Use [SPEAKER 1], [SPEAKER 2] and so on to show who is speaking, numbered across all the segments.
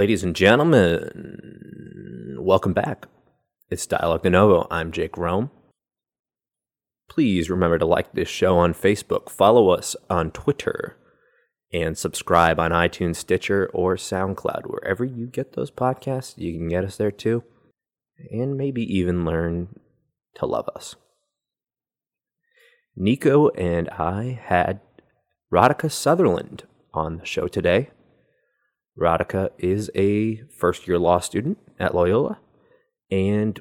[SPEAKER 1] Ladies and gentlemen, welcome back. It's Dialogue de Novo. I'm Jake Rome. Please remember to like this show on Facebook, follow us on Twitter, and subscribe on iTunes, Stitcher, or SoundCloud. Wherever you get those podcasts, you can get us there too. And maybe even learn to love us. Nico and I had Radhika Sutherland on the show today. Radhika is a first year law student at Loyola, and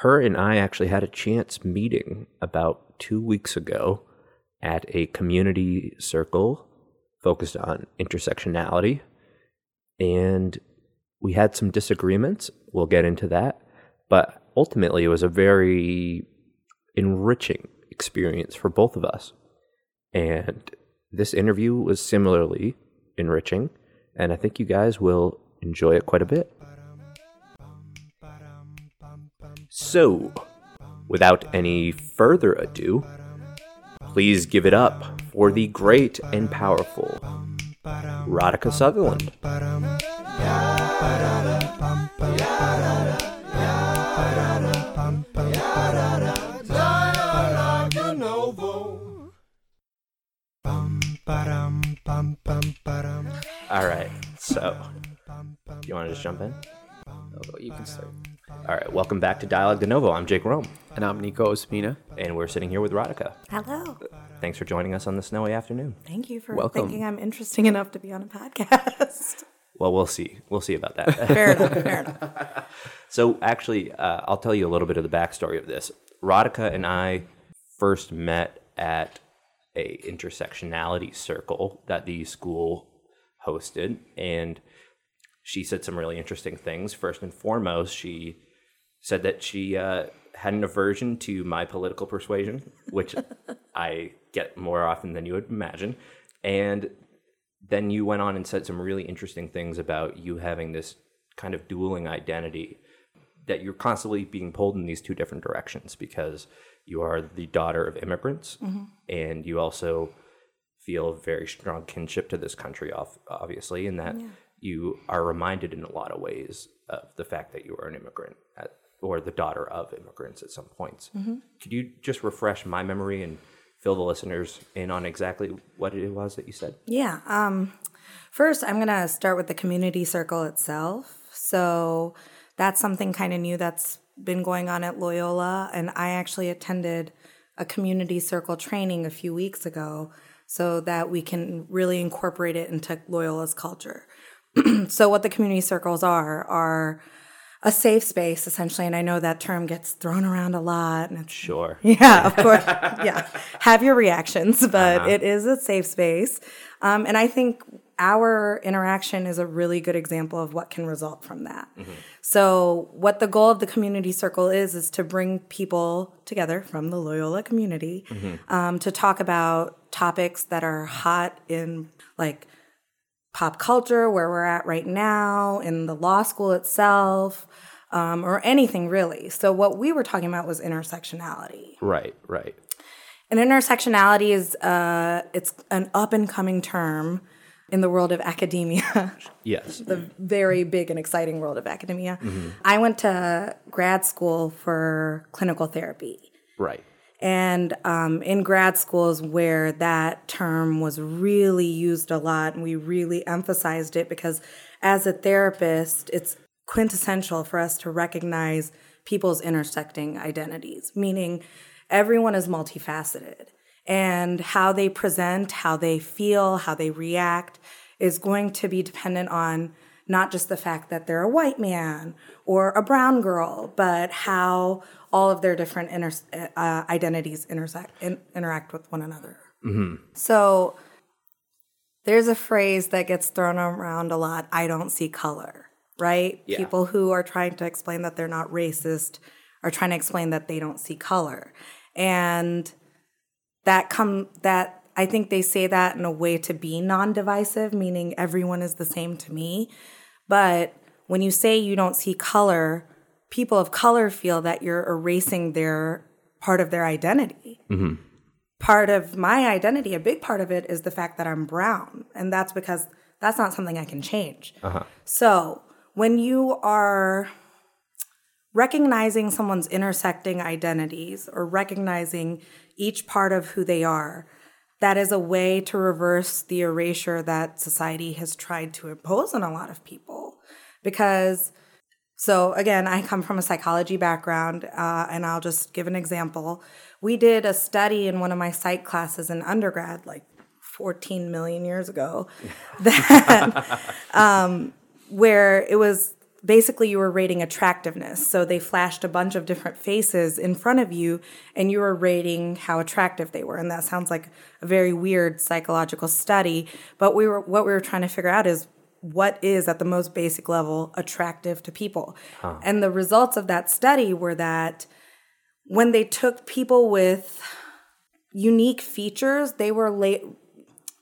[SPEAKER 1] her and I actually had a chance meeting about two weeks ago at a community circle focused on intersectionality. And we had some disagreements. We'll get into that. But ultimately, it was a very enriching experience for both of us. And this interview was similarly enriching. And I think you guys will enjoy it quite a bit. So, without any further ado, please give it up for the great and powerful Radhika Sutherland. All right, so you want to just jump in?
[SPEAKER 2] You can start.
[SPEAKER 1] All right, welcome back to Dialogue de Novo. I'm Jake Rome,
[SPEAKER 2] And I'm Nico Ospina.
[SPEAKER 1] and we're sitting here with Radhika.
[SPEAKER 3] Hello.
[SPEAKER 1] Thanks for joining us on the snowy afternoon.
[SPEAKER 3] Thank you for
[SPEAKER 2] Welcome.
[SPEAKER 3] thinking I'm interesting enough to be on a podcast.
[SPEAKER 1] Well, we'll see. We'll see about that.
[SPEAKER 3] fair enough. Fair enough.
[SPEAKER 1] So, actually, uh, I'll tell you a little bit of the backstory of this. Radhika and I first met at a intersectionality circle that the school hosted, and she said some really interesting things. First and foremost, she said that she uh, had an aversion to my political persuasion, which I get more often than you would imagine, and then you went on and said some really interesting things about you having this kind of dueling identity that you're constantly being pulled in these two different directions because you are the daughter of immigrants and you also feel very strong kinship to this country off, obviously and that you are reminded in a lot of ways of the fact that you are an immigrant at, or the daughter of immigrants at some points could you just refresh my memory and fill the listeners in on exactly what it was that you said
[SPEAKER 3] Yeah. Um, first, I'm going to start with the community circle itself. So that's something kind of new that's been going on at Loyola. And I actually attended a community circle training a few weeks ago so that we can really incorporate it into Loyola's culture. so, what the community circles are, are a safe space essentially. And I know that term gets thrown around a lot and it's
[SPEAKER 1] sure
[SPEAKER 3] Yeah, of course. yeah. Have your reactions, uh-huh. but it is a safe space. Um, and I think our interaction is a really good example of what can result from that. So, what the goal of the community circle is, is to bring people together from the Loyola community um, to talk about topics that are hot in like pop culture, where we're at right now, in the law school itself, um, or anything really. So, what we were talking about was intersectionality.
[SPEAKER 1] right right
[SPEAKER 3] And intersectionality is uh, it's an up and coming term in the world of academia,
[SPEAKER 1] yes.
[SPEAKER 3] The very big and exciting world of academia. I went to grad school for clinical therapy.
[SPEAKER 1] right.
[SPEAKER 3] And um, in grad schools, where that term was really used a lot, and we really emphasized it because as a therapist, it's quintessential for us to recognize people's intersecting identities, meaning everyone is multifaceted. And how they present, how they feel, how they react is going to be dependent on not just the fact that they're a white man or a brown girl, but how all of their different inter- uh, identities intersect in, interact with one another. So there's a phrase that gets thrown around a lot I don't see color, right?
[SPEAKER 1] Yeah.
[SPEAKER 3] People who are trying to explain that they're not racist are trying to explain that they don't see color. And that come that I think they say that in a way to be non-divisive, meaning everyone is the same to me. But when you say you don't see color, people of color feel that you're erasing their part of their identity. Mm-hmm. Part of my identity, a big part of it is the fact that I'm brown. And that's because That's not something I can change. Uh-huh. So when you are recognizing someone's intersecting identities or recognizing each part of who they are, that is a way to reverse the erasure that society has tried to impose on a lot of people. Because, so again, I come from a psychology background, uh, and I'll just give an example. We did a study in one of my psych classes in undergrad, like 14 million years ago, that um, where it was basically you were rating attractiveness. So they flashed a bunch of different faces in front of you and you were rating how attractive they were. And that sounds like a very weird psychological study, but we were what we were trying to figure out is what is at the most basic level attractive to people. And the results of that study were that when they took people with unique features, they were late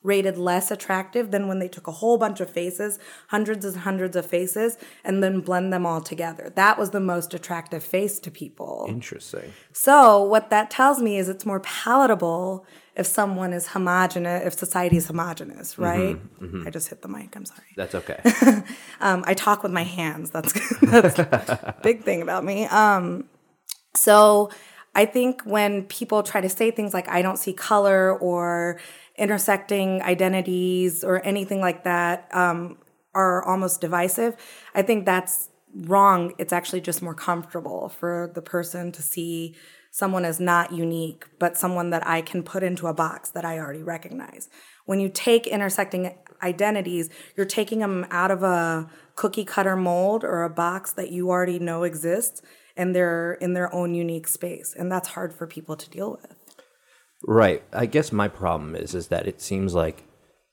[SPEAKER 3] rated less attractive than when they took a whole bunch of faces, hundreds and hundreds of faces, and then blend them all together. That was the most attractive face to people.
[SPEAKER 1] Interesting.
[SPEAKER 3] So, what that tells me is it's more palatable if someone is homogenous, if society is homogenous, right? I just hit the mic, I'm sorry.
[SPEAKER 1] That's okay.
[SPEAKER 3] Um, I talk with my hands. That's that's a big thing about me. Um, so I think when people try to say things like "I don't see color" or intersecting identities or anything like that um, are almost divisive, I think that's wrong. It's actually just more comfortable for the person to see someone as not unique, but someone that I can put into a box that I already recognize. When you take intersecting identities, you're taking them out of a cookie cutter mold or a box that you already know exists and they're in their own unique space. And that's hard for people to deal with.
[SPEAKER 1] Right. I guess my problem is is that it seems like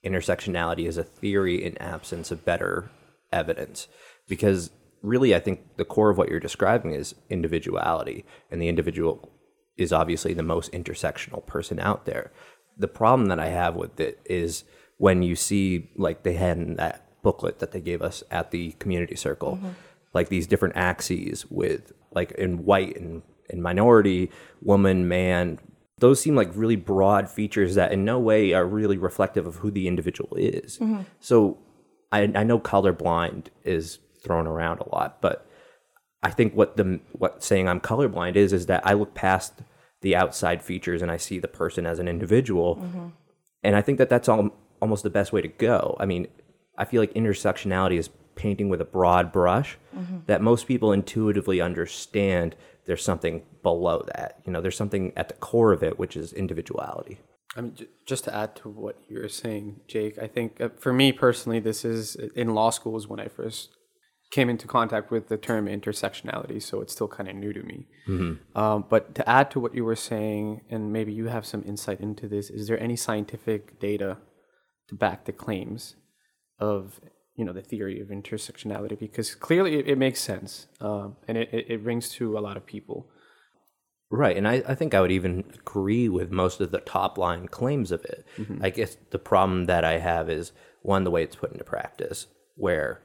[SPEAKER 1] intersectionality is a theory in absence of better evidence because really I think the core of what you're describing is individuality and the individual is obviously the most intersectional person out there. The problem that I have with it is when you see like they had in that booklet that they gave us at the community circle mm-hmm. like these different axes with like in white and in minority, woman, man, those seem like really broad features that in no way are really reflective of who the individual is. Mm-hmm. So I, I know colorblind is thrown around a lot, but I think what the what saying I'm colorblind is is that I look past the outside features and I see the person as an individual, mm-hmm. and I think that that's all, almost the best way to go. I mean, I feel like intersectionality is painting with a broad brush mm-hmm. that most people intuitively understand. There's something below that, you know. There's something at the core of it, which is individuality.
[SPEAKER 2] I mean, just to add to what you're saying, Jake, I think uh, for me personally, this is in law school is when I first came into contact with the term intersectionality, so it's still kind of new to me. Um, but to add to what you were saying, and maybe you have some insight into this, is there any scientific data to back the claims of you know the theory of intersectionality? Because clearly it, it makes sense, um, and it, it, it rings to a lot of people.
[SPEAKER 1] Right. And I, I think I would even agree with most of the top line claims of it. Mm-hmm. I guess the problem that I have is one, the way it's put into practice, where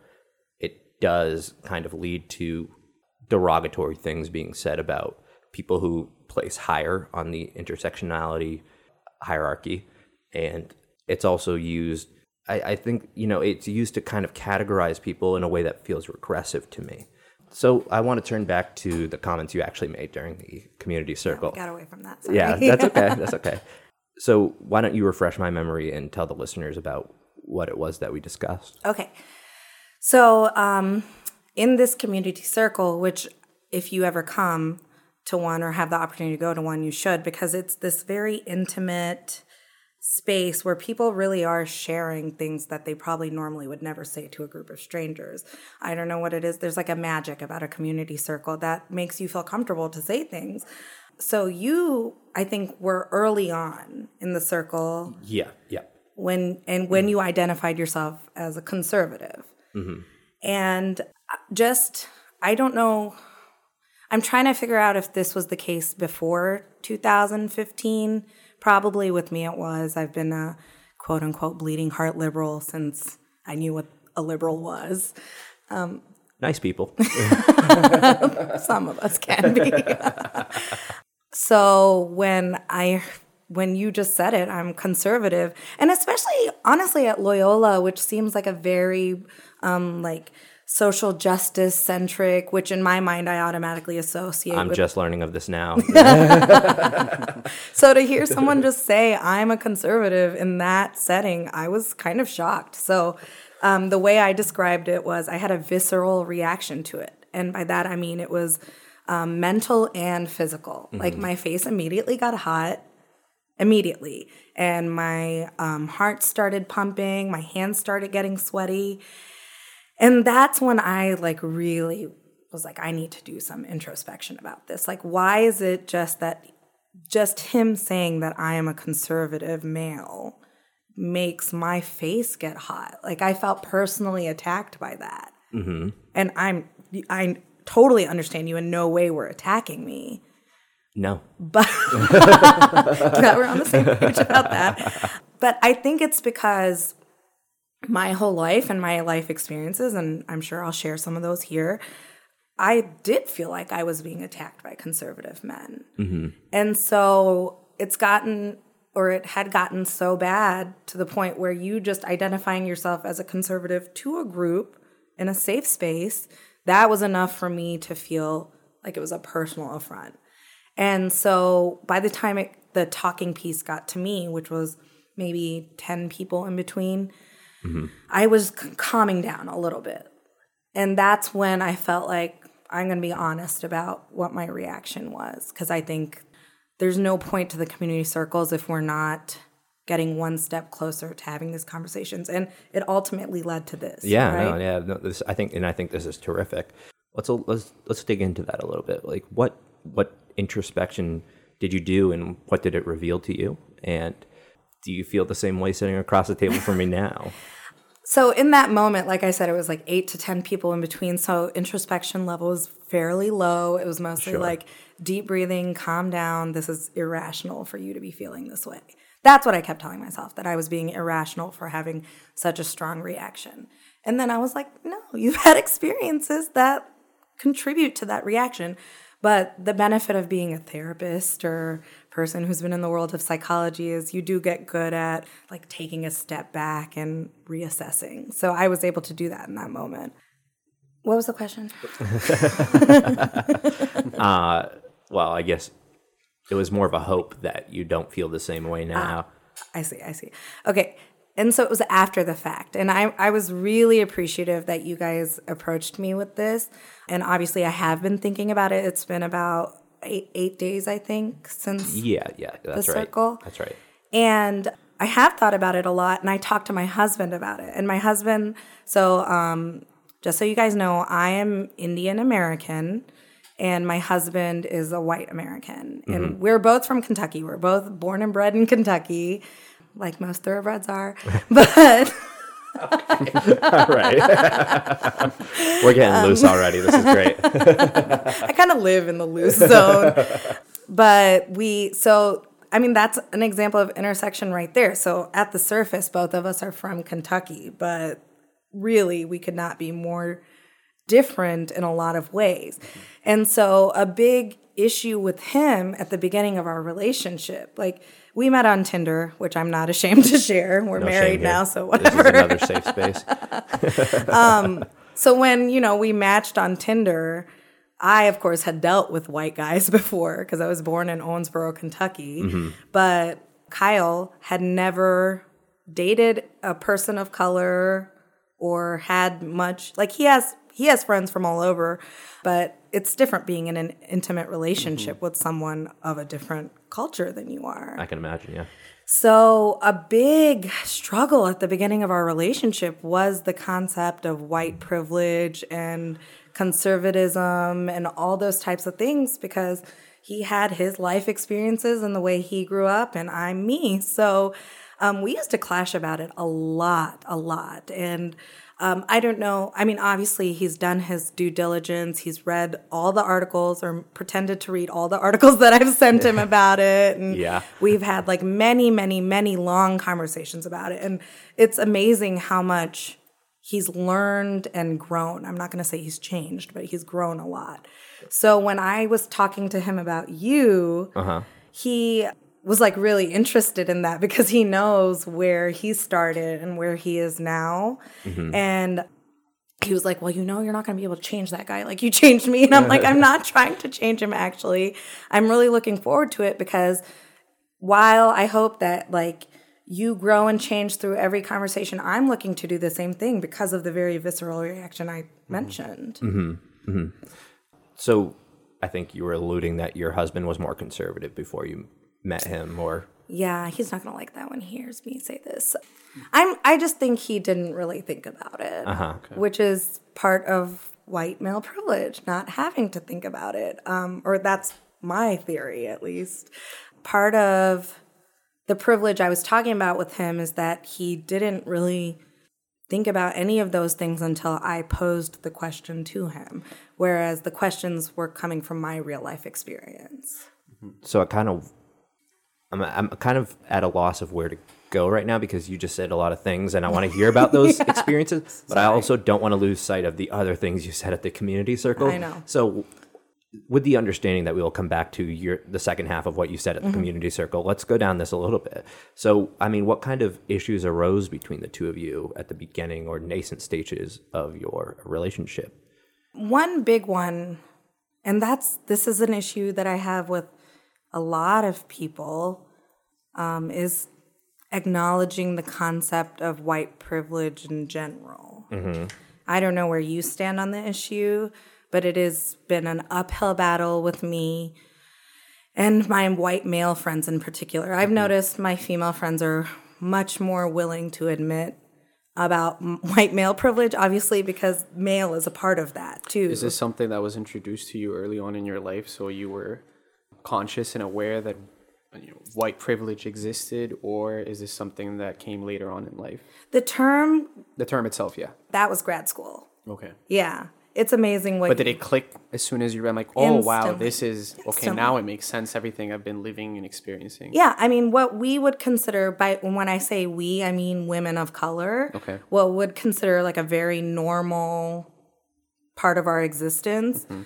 [SPEAKER 1] it does kind of lead to derogatory things being said about people who place higher on the intersectionality hierarchy. And it's also used, I, I think, you know, it's used to kind of categorize people in a way that feels regressive to me. So I want to turn back to the comments you actually made during the community circle.
[SPEAKER 3] Got away from that. Sorry.
[SPEAKER 1] Yeah, that's okay. That's okay. So why don't you refresh my memory and tell the listeners about what it was that we discussed?
[SPEAKER 3] Okay. So, um, in this community circle, which if you ever come to one or have the opportunity to go to one, you should, because it's this very intimate space where people really are sharing things that they probably normally would never say to a group of strangers. I don't know what it is. There's like a magic about a community circle that makes you feel comfortable to say things. So, you, I think, were early on in the circle
[SPEAKER 1] Yeah, yeah.
[SPEAKER 3] when and when mm-hmm. you identified yourself as a conservative mm-hmm. and uh, just i don't know i'm trying to figure out if this was the case before 2015 probably with me it was i've been a quote unquote bleeding heart liberal since i knew what a liberal was
[SPEAKER 1] Nice people.
[SPEAKER 3] some of us can be. so when I when you just said it, I'm conservative. And especially, honestly, at Loyola, which seems like a very, um, like, social justice centric, which in my mind I automatically associate
[SPEAKER 1] I'm
[SPEAKER 3] with.
[SPEAKER 1] just learning of this now.
[SPEAKER 3] so to hear someone just say I'm a conservative in that setting, I was kind of shocked. So um, the way I described it was I had a visceral reaction to it, and by that I mean it was um, mental and physical. Like my face immediately got hot, immediately, and my um, heart started pumping, my hands started getting sweaty, and that's when I like really was like, I need to do some introspection about this. Like, why is it just that just him saying that I am a conservative male makes my face get hot? Like, I felt personally attacked by that. Mm-hmm. And I'm, I totally understand you in no way were attacking me.
[SPEAKER 1] no.
[SPEAKER 3] But that we're on the same page about that. But I think it's because my whole life and my life experiences, and I'm sure I'll share some of those here, I did feel like I was being attacked by conservative men. Mm-hmm. And so it's gotten, or it had gotten so bad to the point where you just identifying yourself as a conservative to a group in a safe space, that was enough for me to feel like it was a personal affront. And so by the time it, the talking piece got to me, which was maybe 10 people in between, Mm-hmm. I was c- calming down a little bit. And that's when I felt like I'm going to be honest about what my reaction was. Because I think there's no point to the community circles if we're not getting one step closer to having these conversations. And it ultimately led to this.
[SPEAKER 1] Yeah,
[SPEAKER 3] right?
[SPEAKER 1] no, yeah. No, this, I think, and I think this is terrific. Let's let's let's dig into that a little bit. Like, what what introspection did you do, and what did it reveal to you? And do you feel the same way sitting across the table from me now?
[SPEAKER 3] So in that moment, like I said, it was like eight to ten people in between. So introspection level was fairly low. It was mostly
[SPEAKER 1] Sure.
[SPEAKER 3] like deep breathing, calm down. This is irrational for you to be feeling this way. That's what I kept telling myself that I was being irrational for having such a strong reaction. And then I was like, no, you've had experiences that contribute to that reaction. But the benefit of being a therapist or person who's been in the world of psychology is you do get good at like taking a step back and reassessing. So I was able to do that in that moment. What was the question?
[SPEAKER 1] Uh, well, I guess it was more of a hope that you don't feel the same way now.
[SPEAKER 3] I see, I see. Okay. And so it was after the fact. And I, I was really appreciative that you guys approached me with this. And obviously, I have been thinking about it. It's been about eight, eight days, I think, since.
[SPEAKER 1] yeah, yeah, that's right.
[SPEAKER 3] circle?
[SPEAKER 1] That's right.
[SPEAKER 3] And I have thought about it a lot. And I talked to my husband about it. And my husband, so um, just so you guys know, I am Indian American. And my husband is a white American. And we're both from Kentucky. We're both born and bred in Kentucky like most thoroughbreds are. But
[SPEAKER 1] All right. We're getting loose um, already. This is great.
[SPEAKER 3] I kind of live in the loose zone. but we, so, I mean, that's an example of intersection right there. So at the surface, both of us are from Kentucky, but really we could not be more different in a lot of ways. And so a big issue with him at the beginning of our relationship, like we met on Tinder, which I'm not ashamed to share. We're
[SPEAKER 1] No
[SPEAKER 3] married now, so
[SPEAKER 1] This
[SPEAKER 3] whatever.
[SPEAKER 1] is another safe space.
[SPEAKER 3] Um, so when, you know, we matched on Tinder, I of course had dealt with white guys before because I was born in Owensboro, Kentucky. Mm-hmm. But Kyle had never dated a person of color or had much like he has he has friends from all over, but it's different being in an intimate relationship with someone of a different culture than you are.
[SPEAKER 1] I can imagine. Yeah.
[SPEAKER 3] So, a big struggle at the beginning of our relationship was the concept of white privilege and conservatism and all those types of things because he had his life experiences and the way he grew up, and I'm me. So, um, we used to clash about it a lot, a lot. And um, I don't know. I mean, obviously, he's done his due diligence. He's read all the articles or pretended to read all the articles that I've sent him about it. And
[SPEAKER 1] Yeah.
[SPEAKER 3] we've had like many, many, many long conversations about it. And it's amazing how much he's learned and grown. I'm not going to say he's changed, but he's grown a lot. So when I was talking to him about you, he was like really interested in that because he knows where he started and where he is now. Mm-hmm. And he was like, Well, you know, you're not going to be able to change that guy like you changed me. And I'm like, I'm not trying to change him, actually. I'm really looking forward to it because while I hope that like you grow and change through every conversation, I'm looking to do the same thing because of the very visceral reaction I mm-hmm. mentioned. Mm-hmm.
[SPEAKER 1] So I think you were alluding that your husband was more conservative before you met him, or
[SPEAKER 3] Yeah, he's not gonna like that when he hears me say this. I'm I just think he didn't really think about it. Which is part of white male privilege, not having to think about it. Um, or that's my theory at least. Part of the privilege I was talking about with him is that he didn't really think about any of those things until I posed the question to him, whereas the questions were coming from my real life experience.
[SPEAKER 1] so it kind of I'm I'm kind of at a loss of where to go right now because you just said a lot of things and I want to hear about those experiences, but I also don't want to lose sight of the other things you said at the community circle.
[SPEAKER 3] I know.
[SPEAKER 1] So with the understanding that we will come back to your the second half of what you said at the
[SPEAKER 3] Mm-hmm.
[SPEAKER 1] community circle, let's go down this a little bit. So, I mean, what kind of issues arose between the two of you at the beginning or nascent stages of your relationship?
[SPEAKER 3] One big one, and that's this is an issue that I have with a lot of people, um, is acknowledging the concept of white privilege in general. I don't know where you stand on the issue, but it has been an uphill battle with me and my white male friends in particular. I've noticed my female friends are much more willing to admit about white male privilege, obviously, because male is a part of that too.
[SPEAKER 2] Is this something that was introduced to you early on in your life, so you were conscious and aware that you know, white privilege existed, or is this something that came later on in life?
[SPEAKER 3] the term
[SPEAKER 2] The term itself, yeah.
[SPEAKER 3] that was grad school.
[SPEAKER 2] Okay.
[SPEAKER 3] Yeah, it's amazing what.
[SPEAKER 2] But did it click as soon as you read, like, oh wow, this is okay.
[SPEAKER 3] Instantly.
[SPEAKER 2] Now it makes sense. Everything I've been living and experiencing.
[SPEAKER 3] Yeah, I mean, what we would consider by when I say we, I mean women of color.
[SPEAKER 2] Okay.
[SPEAKER 3] What would consider like a very normal part of our existence. Mm-hmm.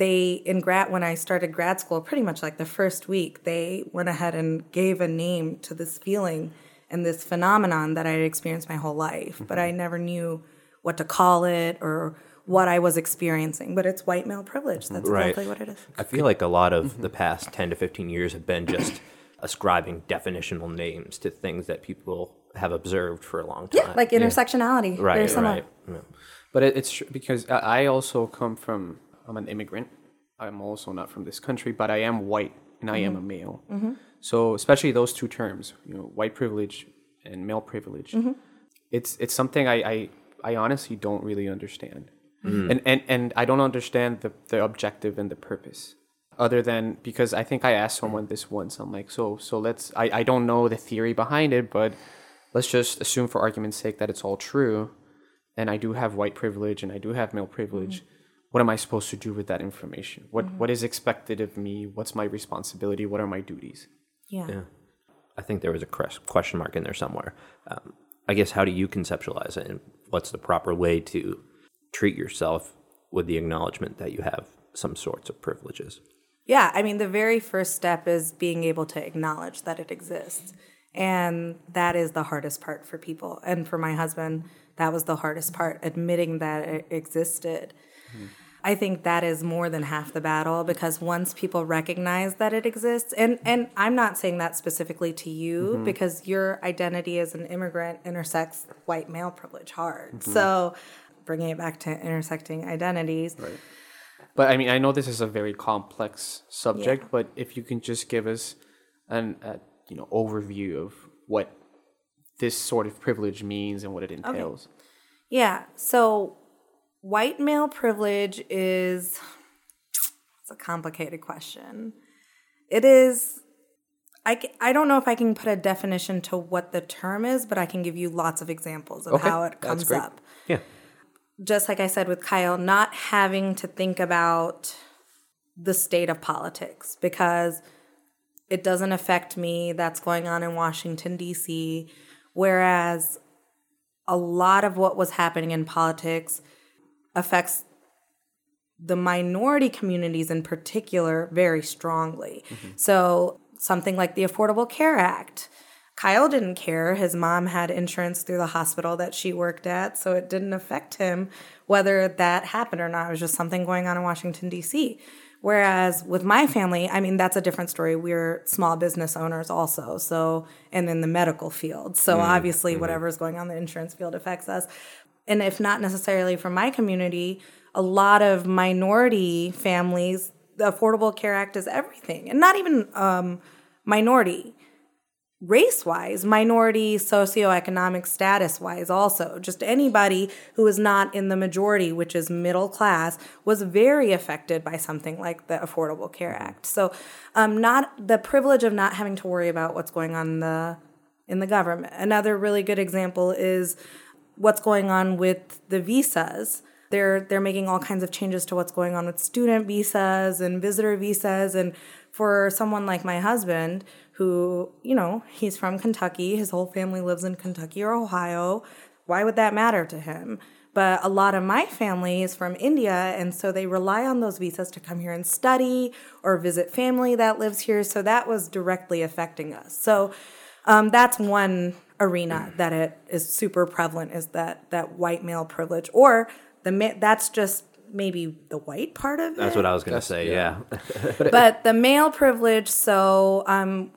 [SPEAKER 3] They in grad when I started grad school, pretty much like the first week, they went ahead and gave a name to this feeling and this phenomenon that I had experienced my whole life, but I mm-hmm. never knew what to call it or what I was experiencing. But it's white male privilege. That's
[SPEAKER 1] Right.
[SPEAKER 3] exactly what it is.
[SPEAKER 1] I feel like a lot of mm-hmm. the past 10 to 15 years have been just ascribing definitional names to things that people have observed for a long time.
[SPEAKER 3] Yeah, like intersectionality. Very
[SPEAKER 1] right, right. Yeah.
[SPEAKER 2] But it, it's tr- because I I also come from, I'm an immigrant. I'm also not from this country, but I am white and I am a mm-hmm. male. Mm-hmm. So especially those two terms, you know, white privilege and male privilege, mm-hmm. it's it's something I, I I honestly don't really understand, mm. and and and I don't understand the the objective and the purpose. Other than because I think I asked someone this once, I'm like, so so let's I, I don't know the theory behind it, but let's just assume for argument's sake that it's all true and I do have white privilege and I do have male privilege, what am I supposed to do with that information? What what is expected of me? What's my responsibility? What are my duties?
[SPEAKER 3] Yeah.
[SPEAKER 1] Yeah. I think there was a question mark in there somewhere. Um, I guess how do you conceptualize it, and what's the proper way to treat yourself with the acknowledgement that you have some sorts of privileges?
[SPEAKER 3] Yeah, I mean, the very first step is being able to acknowledge that it exists. And that is the hardest part for people. And for my husband, that was the hardest part, admitting that it existed. I think that is more than half the battle because once people recognize that it exists, and, and I'm not saying that specifically to you mm-hmm. because your identity as an immigrant intersects white male privilege hard. Mm-hmm. So bringing it back to intersecting identities.
[SPEAKER 2] But I mean, I know this is a very complex subject, but if you can just give us an a, you know overview of what this sort of privilege means and what it entails.
[SPEAKER 3] Yeah. So white male privilege is it's a complicated question. It is I, I don't know if I can put a definition to what the term is, but I can give you lots of examples of
[SPEAKER 2] Okay,
[SPEAKER 3] how it comes up.
[SPEAKER 1] Yeah.
[SPEAKER 3] Just like I said with Kyle, not having to think about the state of politics because it doesn't affect me. That's going on in Washington, D.C. Whereas a lot of what was happening in politics affects the minority communities in particular very strongly. Mm-hmm. So something like the Affordable Care Act. Kyle didn't care. His mom had insurance through the hospital that she worked at, so it didn't affect him whether that happened or not. It was just something going on in Washington, D.C. Whereas with my family, I mean, that's a different story. We're small business owners also, so, and in the medical field. So mm-hmm. obviously, mm-hmm. whatever's going on in the insurance field affects us. And if not necessarily from my community, a lot of minority families, the Affordable Care Act is everything. And not even um, minority race wise, minority, socioeconomic status wise, also. Just anybody who is not in the majority, which is middle class, was very affected by something like the Affordable Care Act. So, um, not the privilege of not having to worry about what's going on in the in the government. Another really good example is what's going on with the visas. They're they're making all kinds of changes to what's going on with student visas and visitor visas and for someone like my husband who, you know, he's from Kentucky, his whole family lives in Kentucky or Ohio, why would that matter to him? But a lot of my family is from India, and so they rely on those visas to come here and study or visit family that lives here. So that was directly affecting us. So um, that's one arena that it is super prevalent is that that white male privilege, or the ma- that's just maybe the white part of it.
[SPEAKER 1] That's what I was gonna say. Yeah.
[SPEAKER 3] but the male privilege so um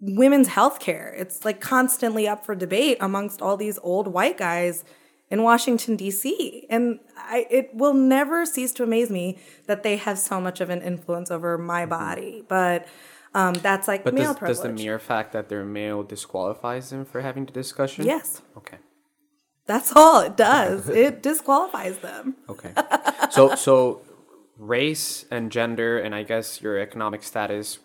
[SPEAKER 3] women's health care it's like constantly up for debate amongst all these old white guys in Washington D.C. and I, it will never cease to amaze me that they have so much of an influence over my body but um, that's like
[SPEAKER 2] But
[SPEAKER 3] male
[SPEAKER 2] does,
[SPEAKER 3] privilege
[SPEAKER 2] does the mere fact that they're male disqualifies them for having the discussion?
[SPEAKER 3] yes
[SPEAKER 2] Okay.
[SPEAKER 3] that's all it does it disqualifies them
[SPEAKER 2] Okay. so so race and gender and I guess your economic status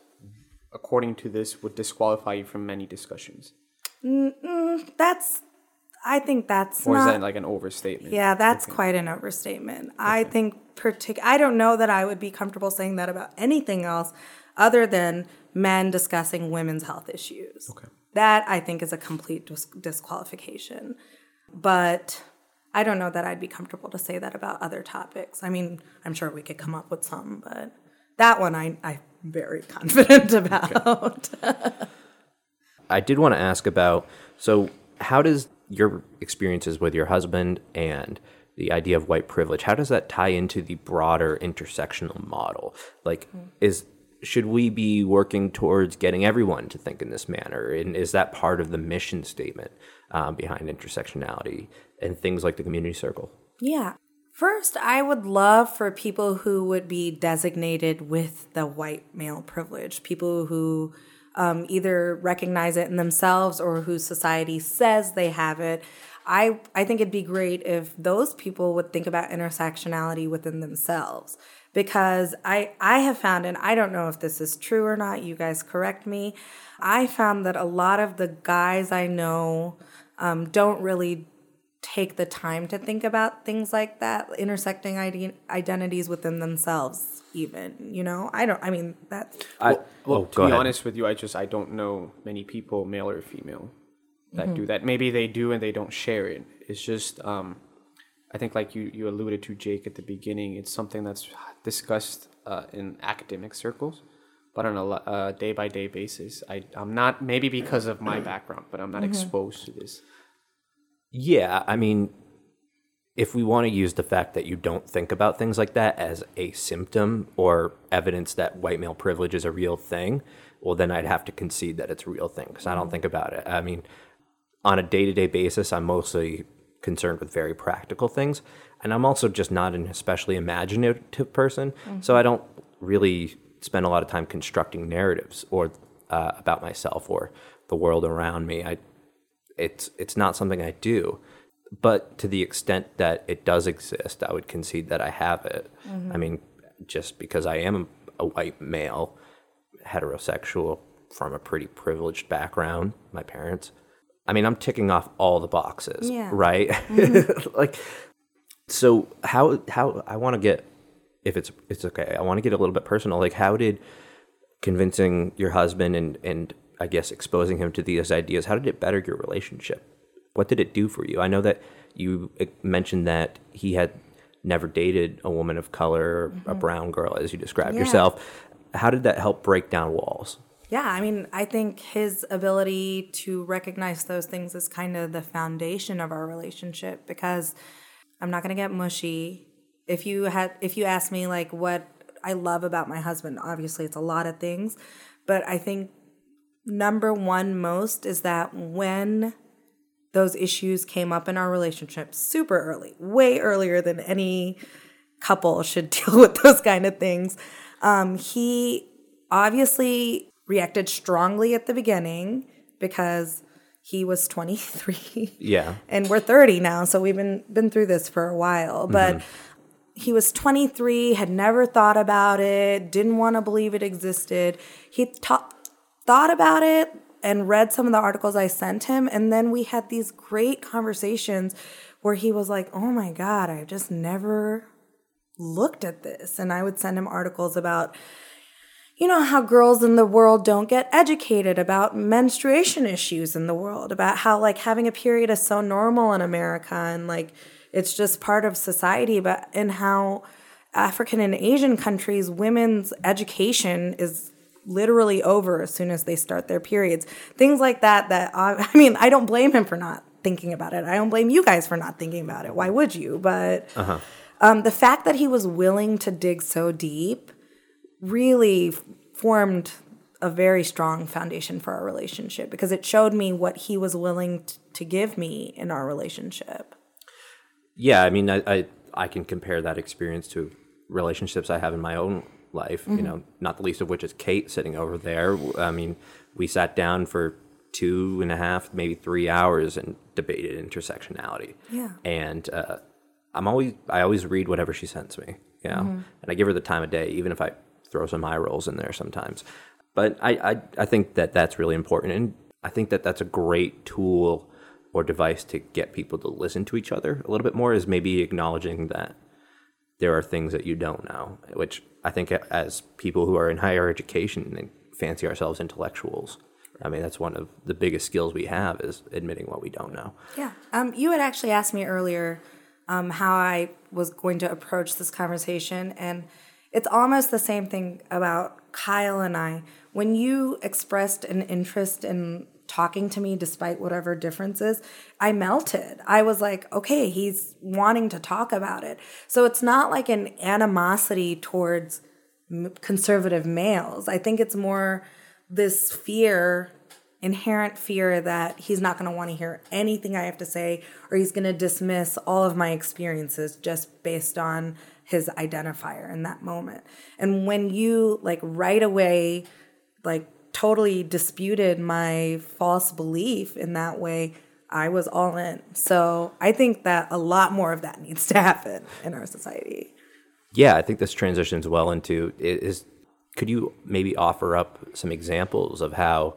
[SPEAKER 2] according to this would disqualify you from many discussions.
[SPEAKER 3] that's I think that's
[SPEAKER 2] Or
[SPEAKER 3] not
[SPEAKER 2] is that like an overstatement?
[SPEAKER 3] Yeah, that's quite an overstatement. I think partic- I don't know that I would be comfortable saying that about anything else other than men discussing women's health issues.
[SPEAKER 2] Okay.
[SPEAKER 3] That I think is a complete dis- disqualification. But I don't know that I'd be comfortable to say that about other topics. I mean, I'm sure we could come up with some, but that one I, I'm very confident about.
[SPEAKER 1] I did want to ask about so how does your experiences with your husband and the idea of white privilege how does that tie into the broader intersectional model like hmm. is should we be working towards getting everyone to think in this manner and is that part of the mission statement um, behind intersectionality and things like the community circle
[SPEAKER 3] Yeah. First, I would love for people who would be designated with the white male privilege, people who um, either recognize it in themselves or whose society says they have it. I, I think it'd be great if those people would think about intersectionality within themselves because I, I have found, and I don't know if this is true or not, you guys correct me. I found that a lot of the guys I know um, don't really take the time to think about things like that, intersecting ide- identities within themselves, even. You know, I don't, I mean, that's.
[SPEAKER 1] I,
[SPEAKER 2] Well,
[SPEAKER 1] oh,
[SPEAKER 2] to be
[SPEAKER 1] ahead.
[SPEAKER 2] honest with you, I just I don't know many people, male or female, that
[SPEAKER 3] Mm-hmm.
[SPEAKER 2] do that. Maybe they do and they don't share it. It's just um, I think like you you alluded to Jake at the beginning. It's something that's discussed uh, in academic circles, but on a uh, day by day basis. I I'm not maybe because of my background, but I'm not
[SPEAKER 3] Mm-hmm.
[SPEAKER 2] exposed to this.
[SPEAKER 1] Yeah, I mean, if we want to use the fact that you don't think about things like that as a symptom or evidence that white male privilege is a real thing, well, then I'd have to concede that it's a real thing because I don't think about it. I mean, on a day to day basis, I'm mostly concerned with very practical things. And I'm also just not an especially imaginative person. So I don't really spend a lot of time constructing narratives or uh, about myself or the world around me. I, it's it's not something I do. But to the extent that it does exist, I would concede that I have it. I mean, just because I am a white male, heterosexual from a pretty privileged background, my parents. I mean, I'm ticking off all the boxes,
[SPEAKER 3] Yeah.
[SPEAKER 1] right? like, so how how I want to get if it's it's okay. I want to get a little bit personal. Like, how did convincing your husband and and I guess exposing him to these ideas, how did it better your relationship? What did it do for you? I know that you uh, mentioned that he had never dated a woman of color, a brown girl, as you described
[SPEAKER 3] Yeah.
[SPEAKER 1] yourself. How did that help break down walls?
[SPEAKER 3] Yeah, I mean, I think his ability to recognize those things is kind of the foundation of our relationship because I'm not going to get mushy. If you had if you ask me like what I love about my husband, obviously it's a lot of things, but I think number one most is that when those issues came up in our relationship super early, way earlier than any couple should deal with those kind of things. Um, he obviously reacted strongly at the beginning because he was 23
[SPEAKER 1] Yeah.
[SPEAKER 3] and we're 30 now so we've been been through this for a while but mm-hmm. he was 23 had never thought about it didn't want to believe it existed. He ta- thought about it and read some of the articles i sent him and then we had these great conversations where he was like oh my god I've just never looked at this. And i would send him articles about you know how girls in the world don't get educated about menstruation issues in the world about how like having a period is so normal in america and like it's just part of society but and how african and asian countries women's education is literally over as soon as they start their periods. Things like that that i, I mean i don't blame him for not thinking about it. I don't blame you guys for not thinking about it. Why would you? But um, the fact that he was willing to dig so deep really formed a very strong foundation for our relationship because it showed me what he was willing t- to give me in our relationship.
[SPEAKER 1] Yeah, I mean, I, I I can compare that experience to relationships I have in my own life. You know, not the least of which is Kate sitting over there. I mean, we sat down for two and a half, maybe three hours, and debated intersectionality.
[SPEAKER 3] Yeah.
[SPEAKER 1] And uh, I'm always I always read whatever she sends me. You know, and I give her the time of day, even if I throw some eye rolls in there sometimes. But I, I I think that that's really important, and I think that that's a great tool or device to get people to listen to each other a little bit more is maybe acknowledging that there are things that you don't know, which I think as people who are in higher education and fancy ourselves intellectuals, I mean, that's one of the biggest skills we have is admitting what we don't know.
[SPEAKER 3] Yeah. Um, you had actually asked me earlier um, how I was going to approach this conversation, and it's almost the same thing about Kyle and I. When you expressed an interest in talking to me despite whatever differences, I melted. I was like, okay, he's wanting to talk about it. So it's not like an animosity towards conservative males. I think it's more this fear, inherent fear that he's not going to want to hear anything I have to say or he's going to dismiss all of my experiences just based on his identifier in that moment. And when you like right away like totally disputed my false belief in that way, I was all in. So I think that a lot more of that needs to happen in our society.
[SPEAKER 1] Yeah, I think this transitions well into is. Could you maybe offer up some examples of how,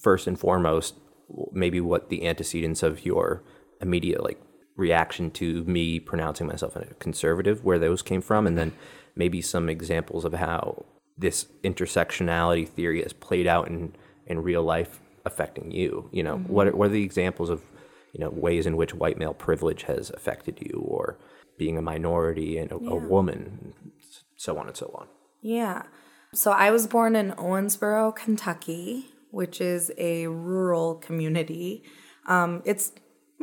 [SPEAKER 1] first and foremost, maybe what the antecedents of your immediate like reaction to me pronouncing myself a conservative, where those came from, and then maybe some examples of how this intersectionality theory has played out in in real life affecting you. You know, what are, what are the examples of you know ways in which white male privilege has affected you, or being a minority and a, a woman, so on and so on.
[SPEAKER 3] Yeah. So I was born in Owensboro, Kentucky, which is a rural community. Um, it's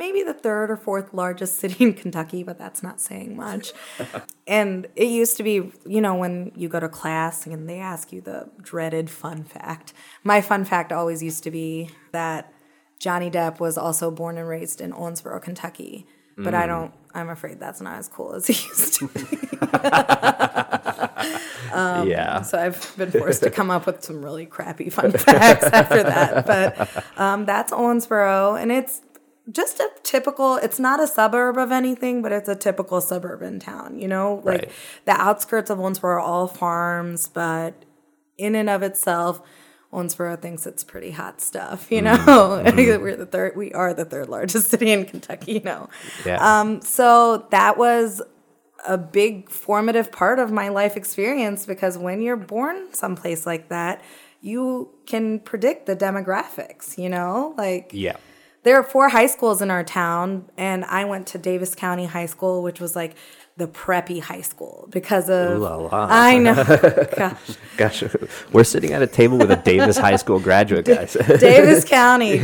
[SPEAKER 3] maybe the third or fourth largest city in Kentucky, but that's not saying much. and it used to be, you know, when you go to class and they ask you the dreaded fun fact. My fun fact always used to be that Johnny Depp was also born and raised in Owensboro, Kentucky. But I don't, I'm afraid that's not as cool as he used to be.
[SPEAKER 1] yeah.
[SPEAKER 3] So I've been forced to come up with some really crappy fun facts after that. But um, that's Owensboro, and it's just a typical. It's not a suburb of anything, but it's a typical suburban town. You know, like
[SPEAKER 1] Right.
[SPEAKER 3] the outskirts of Owensboro are all farms, but in and of itself. Owensboro thinks it's pretty hot stuff, you know. We're the third. We are the third largest city in Kentucky, you know.
[SPEAKER 1] Yeah.
[SPEAKER 3] Um, so that was a big formative part of my life experience because when you're born someplace like that, you can predict the demographics, you know? Like
[SPEAKER 1] yeah.
[SPEAKER 3] There are four high schools in our town and I went to Daviess County High School, which was like the preppy high school because of
[SPEAKER 1] Ooh la la.
[SPEAKER 3] I know. Gosh.
[SPEAKER 1] Gosh, we're sitting at a table with a Daviess High School graduate, guys.
[SPEAKER 3] Daviess County.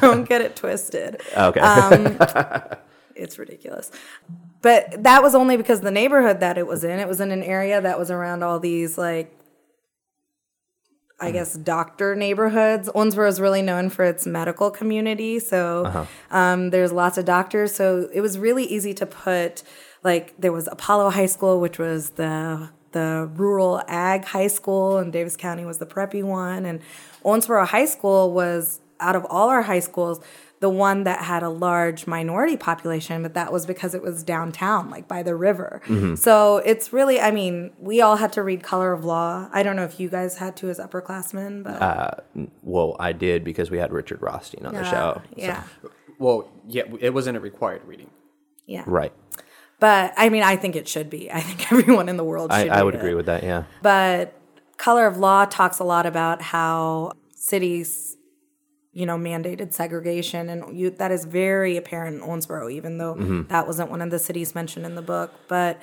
[SPEAKER 3] Don't get it twisted.
[SPEAKER 1] okay.
[SPEAKER 3] Um, It's ridiculous. But that was only because the neighborhood that it was in, it was in an area that was around all these like I guess doctor neighborhoods. Owensboro is really known for its medical community, so um, there's lots of doctors. So it was really easy to put like there was Apollo High School, which was the the rural ag high school, and Daviess County was the preppy one, and Owensboro High School was out of all our high schools the one that had a large minority population, but that was because it was downtown, like by the river. So it's really, I mean, we all had to read Color of Law. I don't know if you guys had to as upperclassmen, but
[SPEAKER 1] well, I did because we had Richard Rothstein on the
[SPEAKER 3] uh,
[SPEAKER 1] show.
[SPEAKER 3] yeah,
[SPEAKER 2] Well, yeah, it wasn't a required reading.
[SPEAKER 3] yeah.
[SPEAKER 1] Right.
[SPEAKER 3] But I mean, I think it should be. I think everyone in the world
[SPEAKER 1] I,
[SPEAKER 3] should.
[SPEAKER 1] I would
[SPEAKER 3] read
[SPEAKER 1] agree with that. Yeah.
[SPEAKER 3] But Color of Law talks a lot about how cities, you know, mandated segregation, and you, that is very apparent in Owensboro, even though that wasn't one of the cities mentioned in the book. But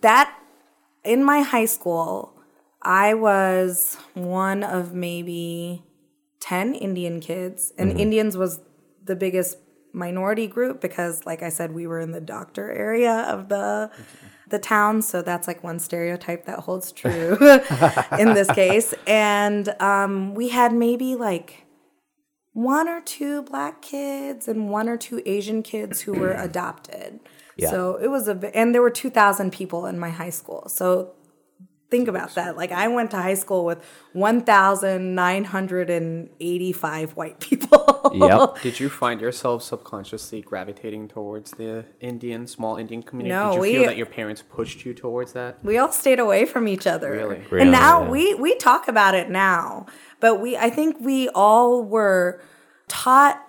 [SPEAKER 3] that in my high school, I was one of maybe 10 Indian kids, and Indians was the biggest minority group because like I said we were in the doctor area of the the town so that's like one stereotype that holds true in this case. And um, we had maybe like one or two black kids and one or two Asian kids who were adopted.
[SPEAKER 1] Yeah.
[SPEAKER 3] So it was a, bi- and there were 2,000 people in my high school. So think about that. Like I went to high school with 1,985 white people.
[SPEAKER 1] Yep.
[SPEAKER 2] Did you find yourself subconsciously gravitating towards the Indian, small Indian community?
[SPEAKER 3] No,
[SPEAKER 2] Did you
[SPEAKER 3] we-
[SPEAKER 2] feel that your parents pushed you towards that?
[SPEAKER 3] we all stayed away from each other.
[SPEAKER 2] Really?
[SPEAKER 1] Really,
[SPEAKER 3] and now
[SPEAKER 1] yeah.
[SPEAKER 3] we we talk about it now, but we I think we all were taught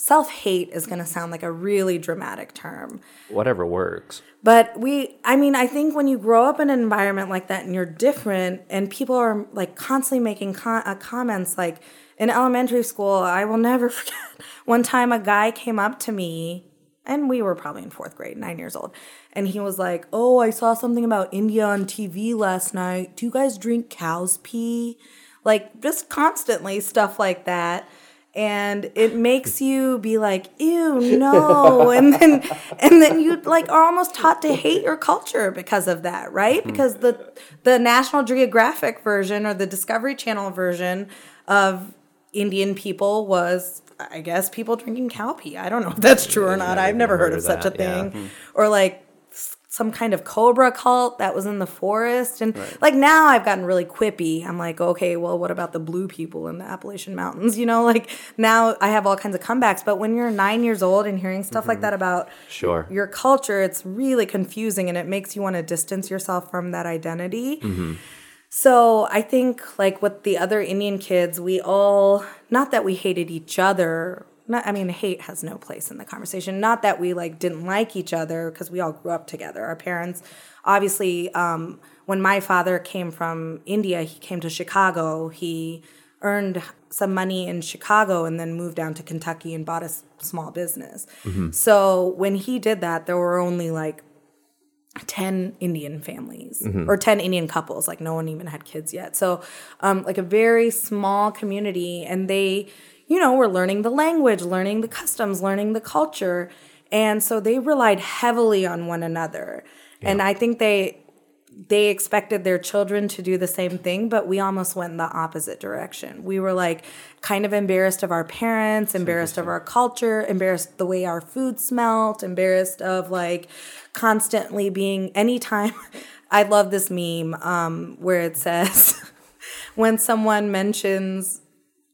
[SPEAKER 3] self-hate is going to sound like a really dramatic term.
[SPEAKER 1] Whatever works.
[SPEAKER 3] But we, I mean, I think when you grow up in an environment like that and you're different, and people are like constantly making con- uh, comments, like in elementary school, I will never forget one time a guy came up to me, and we were probably in fourth grade, nine years old, and he was like, "Oh, I saw something about India on TV last night. Do you guys drink cow's pee?" Like just constantly stuff like that. And it makes you be like ew no. And then and then you like are almost taught to hate your culture because of that right? Because the the national geographic version or the discovery channel version of indian people was i guess people drinking cow pee i don't know if that's true or not. I've never heard of such a thing. Or like some kind of cobra cult that was in the forest. And like now i've gotten really quippy. I'm like okay well what about the blue people in the appalachian mountains? You know like now i have all kinds of comebacks. But when you're nine years old and hearing stuff like mm-hmm. that about
[SPEAKER 1] Sure.
[SPEAKER 3] your culture it's really confusing and it makes you want to distance yourself from that identity. Mm-hmm. So I think like with the other Indian kids, we all not that we hated each other. Not, I mean, hate has no place in the conversation. Not that we like didn't like each other because we all grew up together. Our parents, obviously, um, when my father came from India, he came to Chicago. He earned some money in Chicago and then moved down to Kentucky and bought a s- small business. So when he did that, there were only like 10 Indian families or 10 Indian couples. Like no one even had kids yet. So, um, like a very small community. And they, you know, were learning the language, learning the customs, learning the culture. And so they relied heavily on one another. And I think they, they expected their children to do the same thing, but we almost went in the opposite direction. We were like kind of embarrassed of our parents, embarrassed of our culture, embarrassed the way our food smelt, embarrassed of like constantly being anytime. I love this meme um, where it says, when someone mentions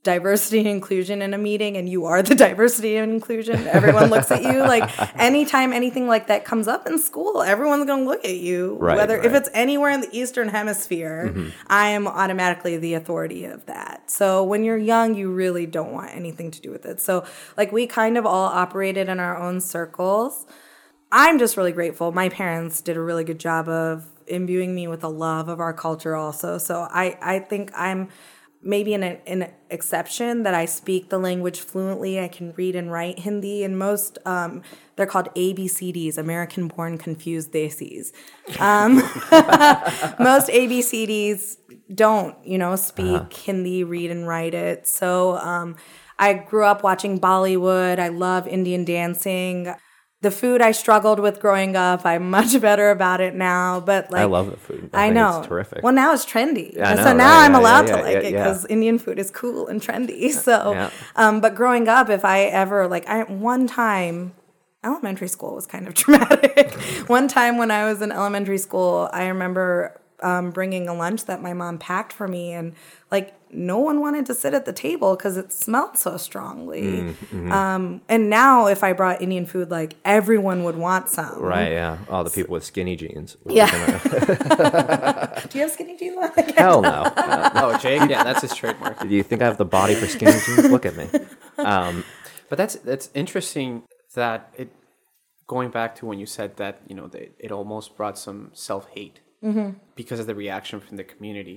[SPEAKER 3] diversity and inclusion in a meeting and you are the diversity and inclusion. Everyone looks at you like anytime anything like that comes up in school everyone's going to look at you.
[SPEAKER 1] Right,
[SPEAKER 3] whether if it's anywhere in the eastern hemisphere mm-hmm. i am automatically the authority of that. So when you're young you really don't want anything to do with it. So like we kind of all operated in our own circles. I'm just really grateful. My parents did a really good job of imbuing me with a love of our culture also. So i i think i'm maybe an, an exception that I speak the language fluently. I can read and write Hindi, and most um, they're called ABCDs, American Born Confused Desis. Um, most ABCDs don't, you know, speak Hindi, read and write it. So um, I grew up watching Bollywood. I love Indian dancing. The food I struggled with growing up, I'm much better about it now. But like,
[SPEAKER 1] I love the food.
[SPEAKER 3] I,
[SPEAKER 1] think
[SPEAKER 3] know.
[SPEAKER 1] It's terrific.
[SPEAKER 3] Well, now it's trendy.
[SPEAKER 1] Yeah, I
[SPEAKER 3] so now
[SPEAKER 1] right,
[SPEAKER 3] I'm
[SPEAKER 1] yeah,
[SPEAKER 3] allowed
[SPEAKER 1] yeah,
[SPEAKER 3] to like it because Indian food is cool and trendy. So, um, but growing up, if I ever like, I one time, elementary school was kind of traumatic. one time when I was in elementary school, I remember um, bringing a lunch that my mom packed for me, and like no one wanted to sit at the table because it smelled so strongly.
[SPEAKER 1] Mm,
[SPEAKER 3] Um, and now, if I brought Indian food, like everyone would want some.
[SPEAKER 1] right, yeah. All the people with skinny jeans.
[SPEAKER 3] Yeah. Do you have skinny jeans?
[SPEAKER 1] Hell no.
[SPEAKER 2] Oh, Jake, yeah, that's his trademark.
[SPEAKER 1] Do you think I have the body for skinny jeans? Look at me. Um,
[SPEAKER 2] But that's that's interesting that it going back to when you said that you know that it almost brought some self hate because of the reaction from the community.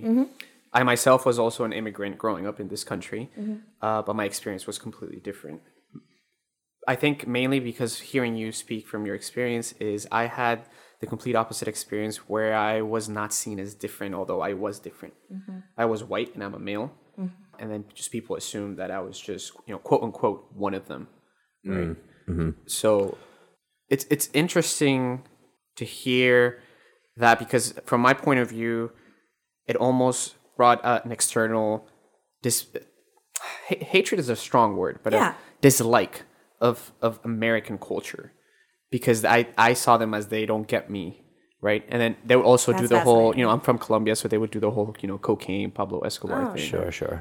[SPEAKER 2] I myself was also an immigrant growing up in this country, mm-hmm. uh, but my experience was completely different. I think mainly because hearing you speak from your experience is I had the complete opposite experience where I was not seen as different, although I was different. Mm-hmm. I was white and I'm a male, mm-hmm. and then just people assumed that I was just you know quote unquote one of them. Right. Mm, so it's it's interesting to hear that because from my point of view, it almost brought uh, an external dis- ha- hatred is a strong word, but
[SPEAKER 3] Yeah.
[SPEAKER 2] a dislike of of American culture because I I saw them as they don't get me. Right, and then they would also do the whole. You know, I'm from Colombia, so they would do the whole, you know, cocaine, Pablo Escobar thing.
[SPEAKER 1] sure, sure.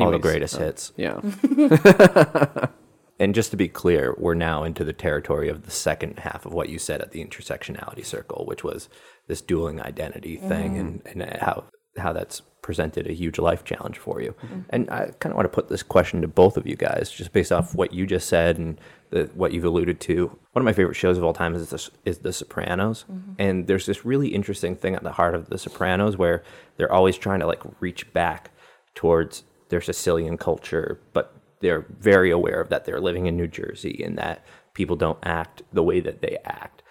[SPEAKER 1] All the greatest
[SPEAKER 2] uh,
[SPEAKER 1] hits.
[SPEAKER 2] Yeah,
[SPEAKER 1] And just to be clear, we're now into the territory of the second half of what you said at the intersectionality circle, which was this dueling identity thing and, and how how that's presented a huge life challenge for you. And I kind of want to put this question to both of you guys, just based off what you just said and the, what you've alluded to. One of my favorite shows of all time is the, is The Sopranos, and there's this really interesting thing at the heart of The Sopranos where they're always trying to like reach back towards their Sicilian culture, but they're very aware of that they're living in New Jersey and that people don't act the way that they act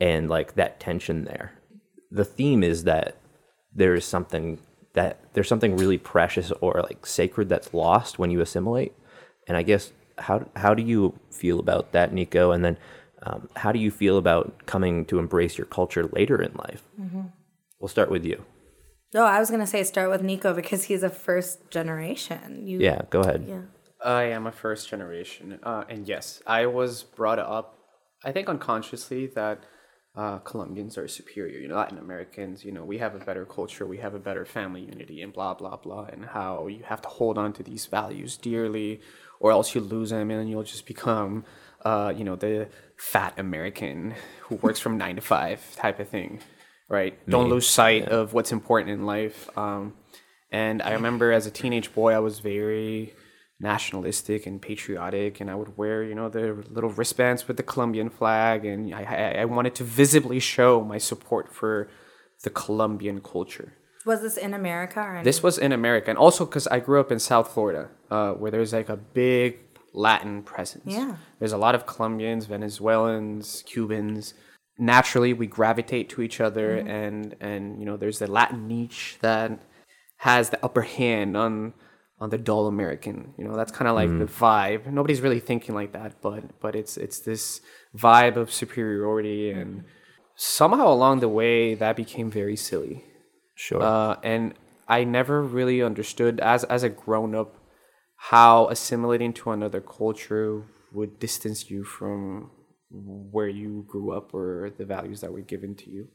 [SPEAKER 1] and like that tension there. The theme is that there is something that there's something really precious or like sacred that's lost when you assimilate. And I guess how how do you feel about that, Nico? And then um, how do you feel about coming to embrace your culture later in life? We'll start with you.
[SPEAKER 3] Oh, I was gonna say start with Nico because he's a first generation. You,
[SPEAKER 1] Yeah, go ahead.
[SPEAKER 3] yeah.
[SPEAKER 2] I am a first generation, uh, and yes, I was brought up, I think unconsciously, that uh, Colombians are superior. You know, Latin Americans, you know, we have a better culture, we have a better family unity, and blah blah blah, and how you have to hold on to these values dearly, or else you lose them, and you'll just become, uh, you know, the fat American who works from nine to five type of thing, right? Don't lose sight of what's important in life. Um, and I remember as a teenage boy, I was very nationalistic and patriotic, and I would wear, you know, the little wristbands with the Colombian flag, and I, I, I wanted to visibly show my support for the Colombian culture.
[SPEAKER 3] Was this in America or in
[SPEAKER 2] This was in America, and also because I grew up in South Florida, uh, where there's like a big Latin presence.
[SPEAKER 3] Yeah.
[SPEAKER 2] There's a lot of Colombians, Venezuelans, Cubans. Naturally, we gravitate to each other, and and you know, there's the Latin niche that has the upper hand on on the dull American. You know, that's kind of like the vibe. Nobody's really thinking like that, but but it's it's this vibe of superiority, and somehow along the way, that became very silly.
[SPEAKER 1] Sure.
[SPEAKER 2] Uh, and I never really understood as as a grown up how assimilating to another culture would distance you from where you grew up or the values that were given to you.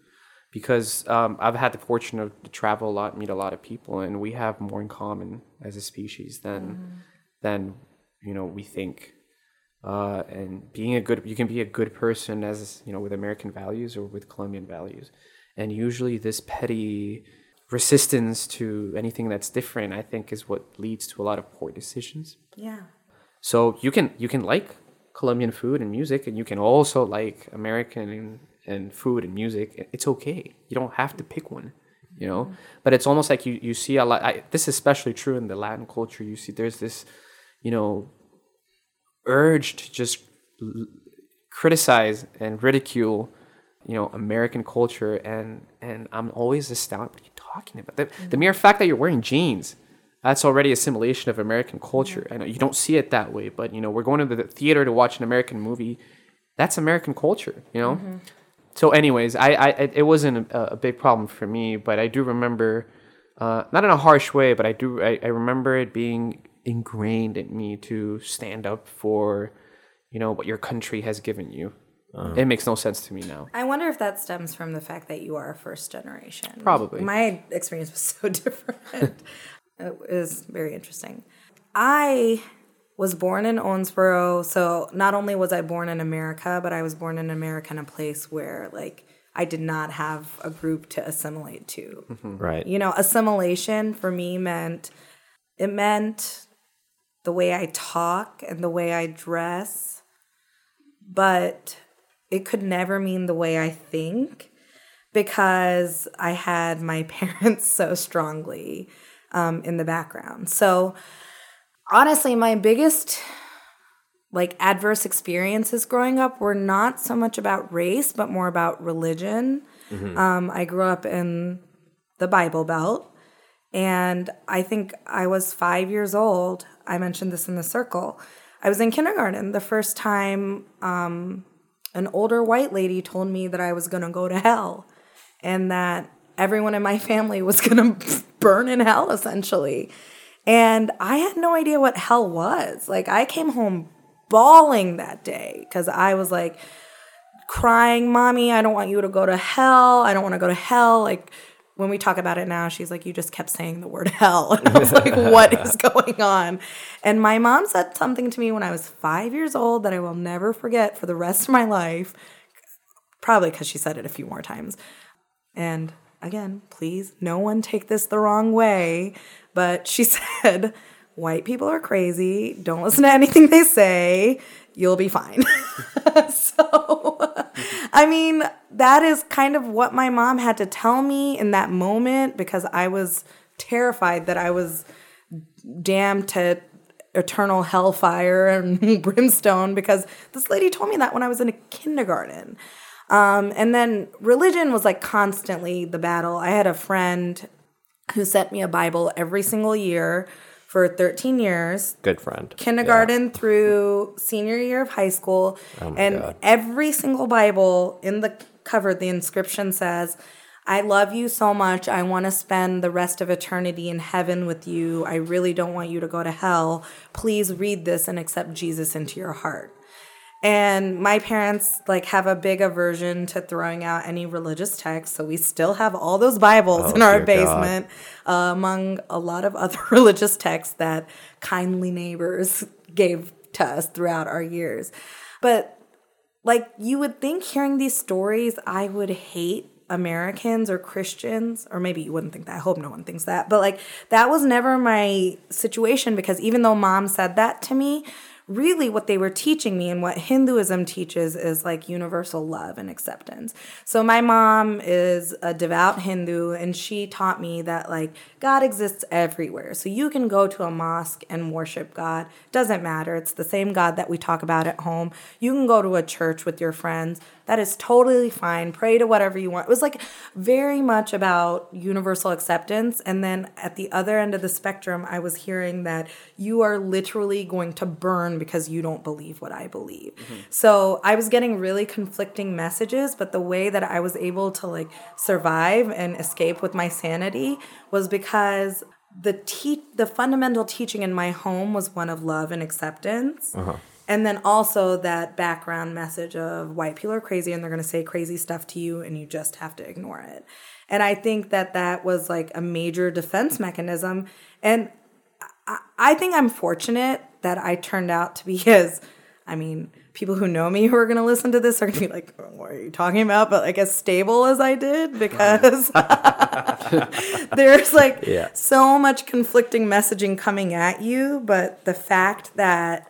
[SPEAKER 2] Because um, I've had the fortune of to travel a lot, meet a lot of people, and we have more in common as a species than than you know we think. Uh, and being a good, you can be a good person as you know with American values or with Colombian values, and usually this petty resistance to anything that's different, I think, is what leads to a lot of poor decisions.
[SPEAKER 3] yeah.
[SPEAKER 2] So you can you can like Colombian food and music, and you can also like American and, food and music. It's okay. You don't have to pick one. you know. Mm-hmm. But it's almost like you you see a lot. I, this is especially true in the Latin culture. You see, there's this, you know, urge to just l- criticize and ridicule, you know, American culture, and and I'm always astounded. What are you talking about? The, the mm-hmm. mere fact that you're wearing jeans, that's already assimilation of American culture. I know you don't see it that way, but you know, we're going to the theater to watch an American movie. That's American culture, you know. Mm-hmm. So, anyways, I, I it it wasn't a, a big problem for me, but I do remember, uh, not in a harsh way, but I do I, I remember it being ingrained in me to stand up for, you know, what your country has given you. It makes no sense to me now.
[SPEAKER 3] I wonder if that stems from the fact that you are a first generation.
[SPEAKER 2] Probably.
[SPEAKER 3] My experience was so different. it was very interesting. I was born in Owensboro, so not only was I born in America, but I was born in America in a place where like I did not have a group to assimilate to.
[SPEAKER 1] Right.
[SPEAKER 3] You know, assimilation for me meant it meant the way I talk and the way I dress, but it could never mean the way I think because I had my parents so strongly um, in the background. So honestly, my biggest like adverse experiences growing up were not so much about race, but more about religion. Um, I grew up in the Bible Belt. And I think I was five years old. I mentioned this in the circle. I was in kindergarten the first time um, an older white lady told me that I was going to go to hell and that everyone in my family was going to burn in hell, essentially. And I had no idea what hell was. Like, I came home bawling that day because I was like, crying, Mommy, I don't want you to go to hell. I don't want to go to hell. Like, when we talk about it now, she's like, You just kept saying the word hell. And I was like, What is going on? And my mom said something to me when I was five years old that I will never forget for the rest of my life. Probably because she said it a few more times. And again, please, no one take this the wrong way. But she said, White people are crazy. Don't listen to anything they say. You'll be fine. so, I mean, that is kind of what my mom had to tell me in that moment because I was terrified that I was damned to eternal hellfire and brimstone because this lady told me that when I was in a kindergarten. Um, and then religion was like constantly the battle. I had a friend who sent me a Bible every single year for 13 years.
[SPEAKER 1] Good friend.
[SPEAKER 3] kindergarten through senior year of high school. Oh and
[SPEAKER 1] God.
[SPEAKER 3] every single bible in the cover the inscription says i love you so much. I want to spend the rest of eternity in heaven with you. I really don't want you to go to hell. Please read this and accept jesus into your heart and my parents like have a big aversion to throwing out any religious text, so we still have all those Bibles
[SPEAKER 1] Oh,
[SPEAKER 3] in our basement, uh, among a lot of other religious texts that kindly neighbors gave to us throughout our years. But like you would think hearing these stories, I would hate Americans or Christians, or maybe you wouldn't think that. I hope no one thinks that. But like that was never my situation because even though mom said that to me, really what they were teaching me and what Hinduism teaches is like universal love and acceptance. So my mom is a devout Hindu and she taught me that like God exists everywhere. So you can go to a mosque and worship God. Doesn't matter. It's the same God that we talk about at home. You can go to a church with your friends. That is totally fine. Pray to whatever you want. It was like very much about universal acceptance. And then at the other end of the spectrum, I was hearing that you are literally going to burn because you don't believe what I believe. Mm-hmm. So I was getting really conflicting messages, but the way that I was able to like survive and escape with my sanity was because the te- the fundamental teaching in my home was one of love and acceptance. Uh-huh. And then also that background message of white people are crazy and they're going to say crazy stuff to you and you just have to ignore it. And I think that that was like a major defense mechanism. And I, I think I'm fortunate that I turned out to be as, I mean, people who know me who are going to listen to this are going to be like, "Oh, what are you talking about? But like as stable as I did because there's like
[SPEAKER 1] Yeah.
[SPEAKER 3] so much conflicting messaging coming at you. But the fact that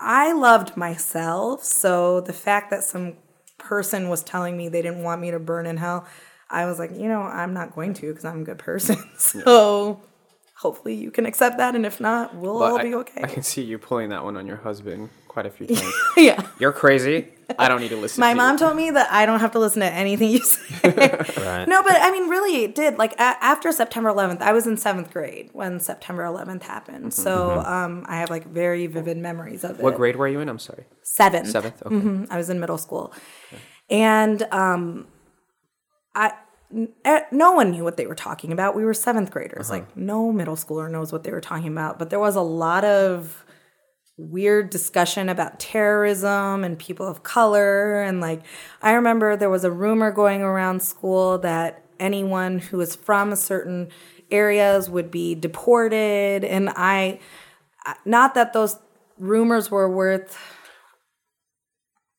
[SPEAKER 3] I loved myself. So the fact that some person was telling me they didn't want me to burn in hell, I was like, you know, I'm not going to because I'm a good person. So hopefully you can accept that. And if not, we'll
[SPEAKER 2] But
[SPEAKER 3] all
[SPEAKER 2] I,
[SPEAKER 3] be okay.
[SPEAKER 2] I can see you pulling that one on your husband quite a few times.
[SPEAKER 3] yeah.
[SPEAKER 2] You're crazy. I don't need to listen. To.
[SPEAKER 3] My
[SPEAKER 2] to
[SPEAKER 3] mom
[SPEAKER 2] you.
[SPEAKER 3] told me that I don't have to listen to anything you say.
[SPEAKER 1] Right.
[SPEAKER 3] no, but I mean, really, it did. Like a- after September 11th, I was in seventh grade when September 11th happened. So um, I have like very vivid memories of it.
[SPEAKER 2] Mm-hmm. What grade were you in? I'm sorry.
[SPEAKER 3] Seventh.
[SPEAKER 2] Seventh. Okay.
[SPEAKER 3] Mhm, I was in middle school, and um, I n- no one knew what they were talking about. We were seventh graders. Like no middle schooler knows what they were talking about. But there was a lot of weird discussion about terrorism and people of color. And like I remember there was a rumor going around school that anyone who was from certain areas would be deported. And I not that those rumors were worth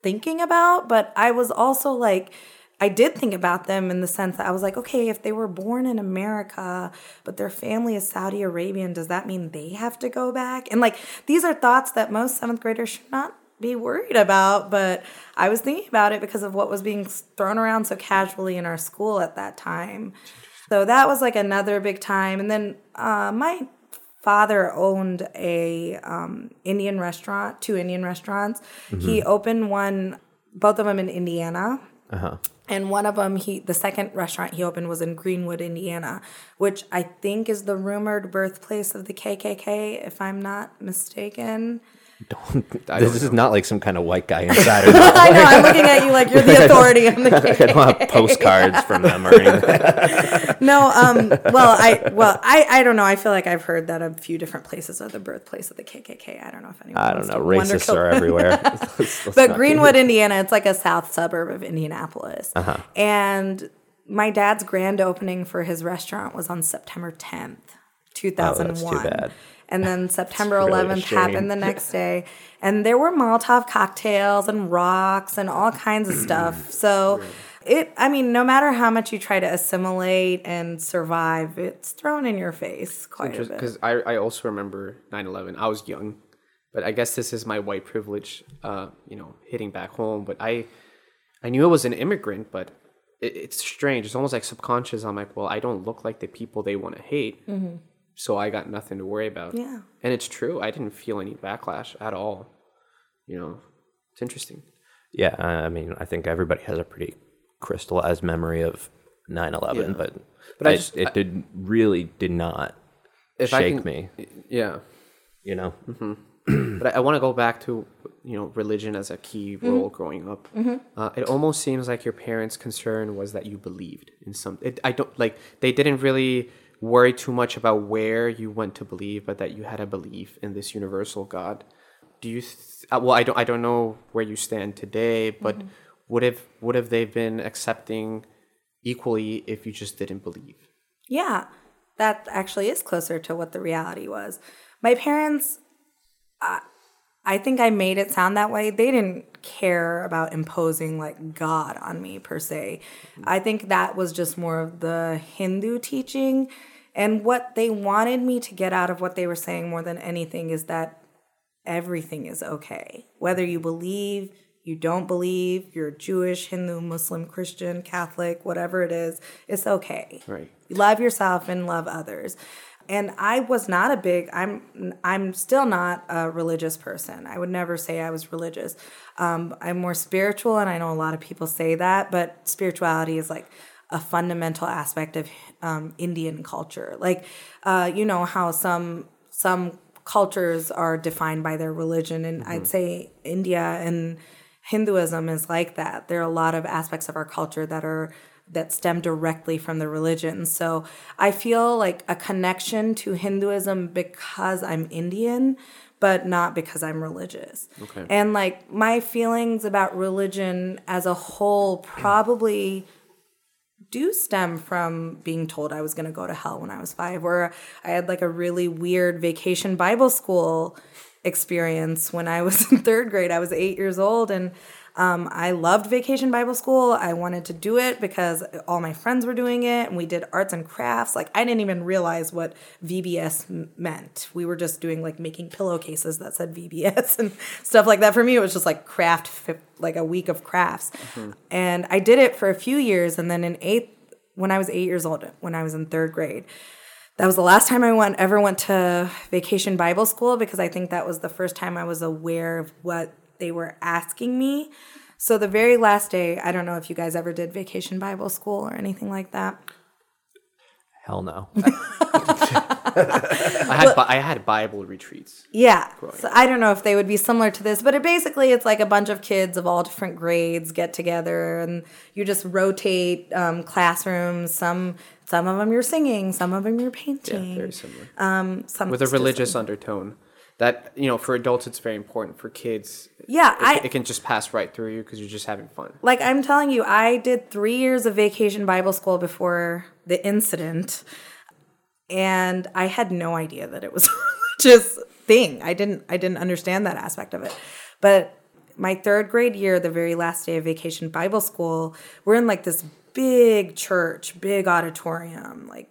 [SPEAKER 3] thinking about, but I was also like, I did think about them in the sense that I was like, okay, if they were born in America, but their family is Saudi Arabian, does that mean they have to go back? And like, these are thoughts that most seventh graders should not be worried about, but I was thinking about it because of what was being thrown around so casually in our school at that time. So that was like another big time. And then uh, my father owned a um, Indian restaurant, two Indian restaurants. He opened one, both of them in Indiana.
[SPEAKER 1] Uh-huh.
[SPEAKER 3] And one of them, he the second restaurant he opened was in Greenwood, Indiana, which I think is the rumored birthplace of the KKK, if I'm not mistaken.
[SPEAKER 1] This is not like some kind of white guy insider.
[SPEAKER 3] I know I'm looking at you like you're the authority on the
[SPEAKER 1] I don't have postcards from them or anything.
[SPEAKER 3] No, um, well, I, well, I, I don't know. I feel like I've heard that a few different places are the birthplace of the KKK. I don't know if anyone.
[SPEAKER 1] I don't know. Racists are everywhere. Let's- let's
[SPEAKER 3] But Greenwood, Indiana, it's like a south suburb of Indianapolis,
[SPEAKER 1] Uh-huh.
[SPEAKER 3] and my dad's grand opening for his restaurant was on September 10th, 2001.
[SPEAKER 1] Oh, that's too bad.
[SPEAKER 3] And then September
[SPEAKER 1] really
[SPEAKER 3] 11th happened the next day, and there were Molotov cocktails and rocks and all kinds of stuff. So. It, I mean, no matter how much you try to assimilate and survive, it's thrown in your face quite a bit.
[SPEAKER 2] Because I, I also remember 9-11. I was young, but I guess this is my white privilege, uh, you know, hitting back home. But I, I knew I was an immigrant, but it, it's strange. It's almost like subconscious. I'm like, well, I don't look like the people they want to hate, so I got nothing to worry about.
[SPEAKER 3] Mm-hmm. Yeah.
[SPEAKER 2] and it's true. I didn't feel any backlash at all. You know, it's interesting.
[SPEAKER 1] Yeah, I mean, I think everybody has a pretty crystallized memory of 9/11,
[SPEAKER 2] Yeah.
[SPEAKER 1] but
[SPEAKER 2] But I
[SPEAKER 1] I
[SPEAKER 2] just-
[SPEAKER 1] it did really did not
[SPEAKER 2] If I
[SPEAKER 1] shake
[SPEAKER 2] can-
[SPEAKER 1] me.
[SPEAKER 2] Yeah,
[SPEAKER 1] You know,
[SPEAKER 2] but I, I want to go back to you know religion as a key role growing up. Uh, it almost seems like your parents' concern was that you believed in some. It, I don't like they didn't really worry too much about where you went to believe, but that you had a belief in this universal God. Do you? Th- uh, well, I don't. I don't know where you stand today, but would have would have they been accepting equally if you just didn't believe?
[SPEAKER 3] Yeah, that actually is closer to what the reality was. My parents, uh, I think I made it sound that way. They didn't care about imposing like God on me per se. I think that was just more of the Hindu teaching. And what they wanted me to get out of what they were saying more than anything is that everything is okay. Whether you believe, you don't believe, you're Jewish, Hindu, Muslim, Christian, Catholic, whatever it is, it's okay.
[SPEAKER 2] Right.
[SPEAKER 3] Love yourself and love others. And I was not a big I'm I'm still not a religious person. I would never say I was religious. Um, I'm more spiritual and I know a lot of people say that, but spirituality is like a fundamental aspect of um, Indian culture. Like, uh, you know how some some cultures are defined by their religion, and I'd say India and Hinduism is like that. There are a lot of aspects of our culture that are that stem directly from the religion. So I feel like a connection to Hinduism because I'm Indian, but not because I'm religious.
[SPEAKER 2] Okay.
[SPEAKER 3] And like my feelings about religion as a whole probably do stem from being told I was going to go to hell when I was five, or I had like a really weird vacation Bible school experience when I was in third grade. I was eight years old and um, I loved vacation Bible school. I wanted to do it because all my friends were doing it and we did arts and crafts. Like, I didn't even realize what VBS meant. We were just doing like making pillowcases that said VBS and stuff like that. For me, it was just like craft, like a week of crafts. And I did it for a few years. And then in eighth when I was eight years old, when I was in third grade. That was the last time I went ever went to vacation Bible school because I think that was the first time I was aware of what they were asking me. So the very last day, I don't know if you guys ever did vacation Bible school or anything like that.
[SPEAKER 1] Hell no.
[SPEAKER 2] I had I had Bible retreats.
[SPEAKER 3] Yeah. So I don't know if they would be similar to this, but it basically it's like a bunch of kids of all different grades get together and you just rotate um, classrooms. Some some of them you're singing, some of them you're
[SPEAKER 2] Yeah,
[SPEAKER 3] painting.
[SPEAKER 2] very similar.
[SPEAKER 3] um, some
[SPEAKER 2] With a religious undertone. That you know, for adults, it's very important. For kids,
[SPEAKER 3] Yeah,
[SPEAKER 2] it,
[SPEAKER 3] I
[SPEAKER 2] it can just pass right through you because you're just having fun.
[SPEAKER 3] like I'm telling you, I did three years of vacation Bible school before the incident, and I had no idea that it was a religious thing. I didn't I didn't understand that aspect of it. But my third grade year, the very last day of vacation Bible school, we're in like this big church, big auditorium, like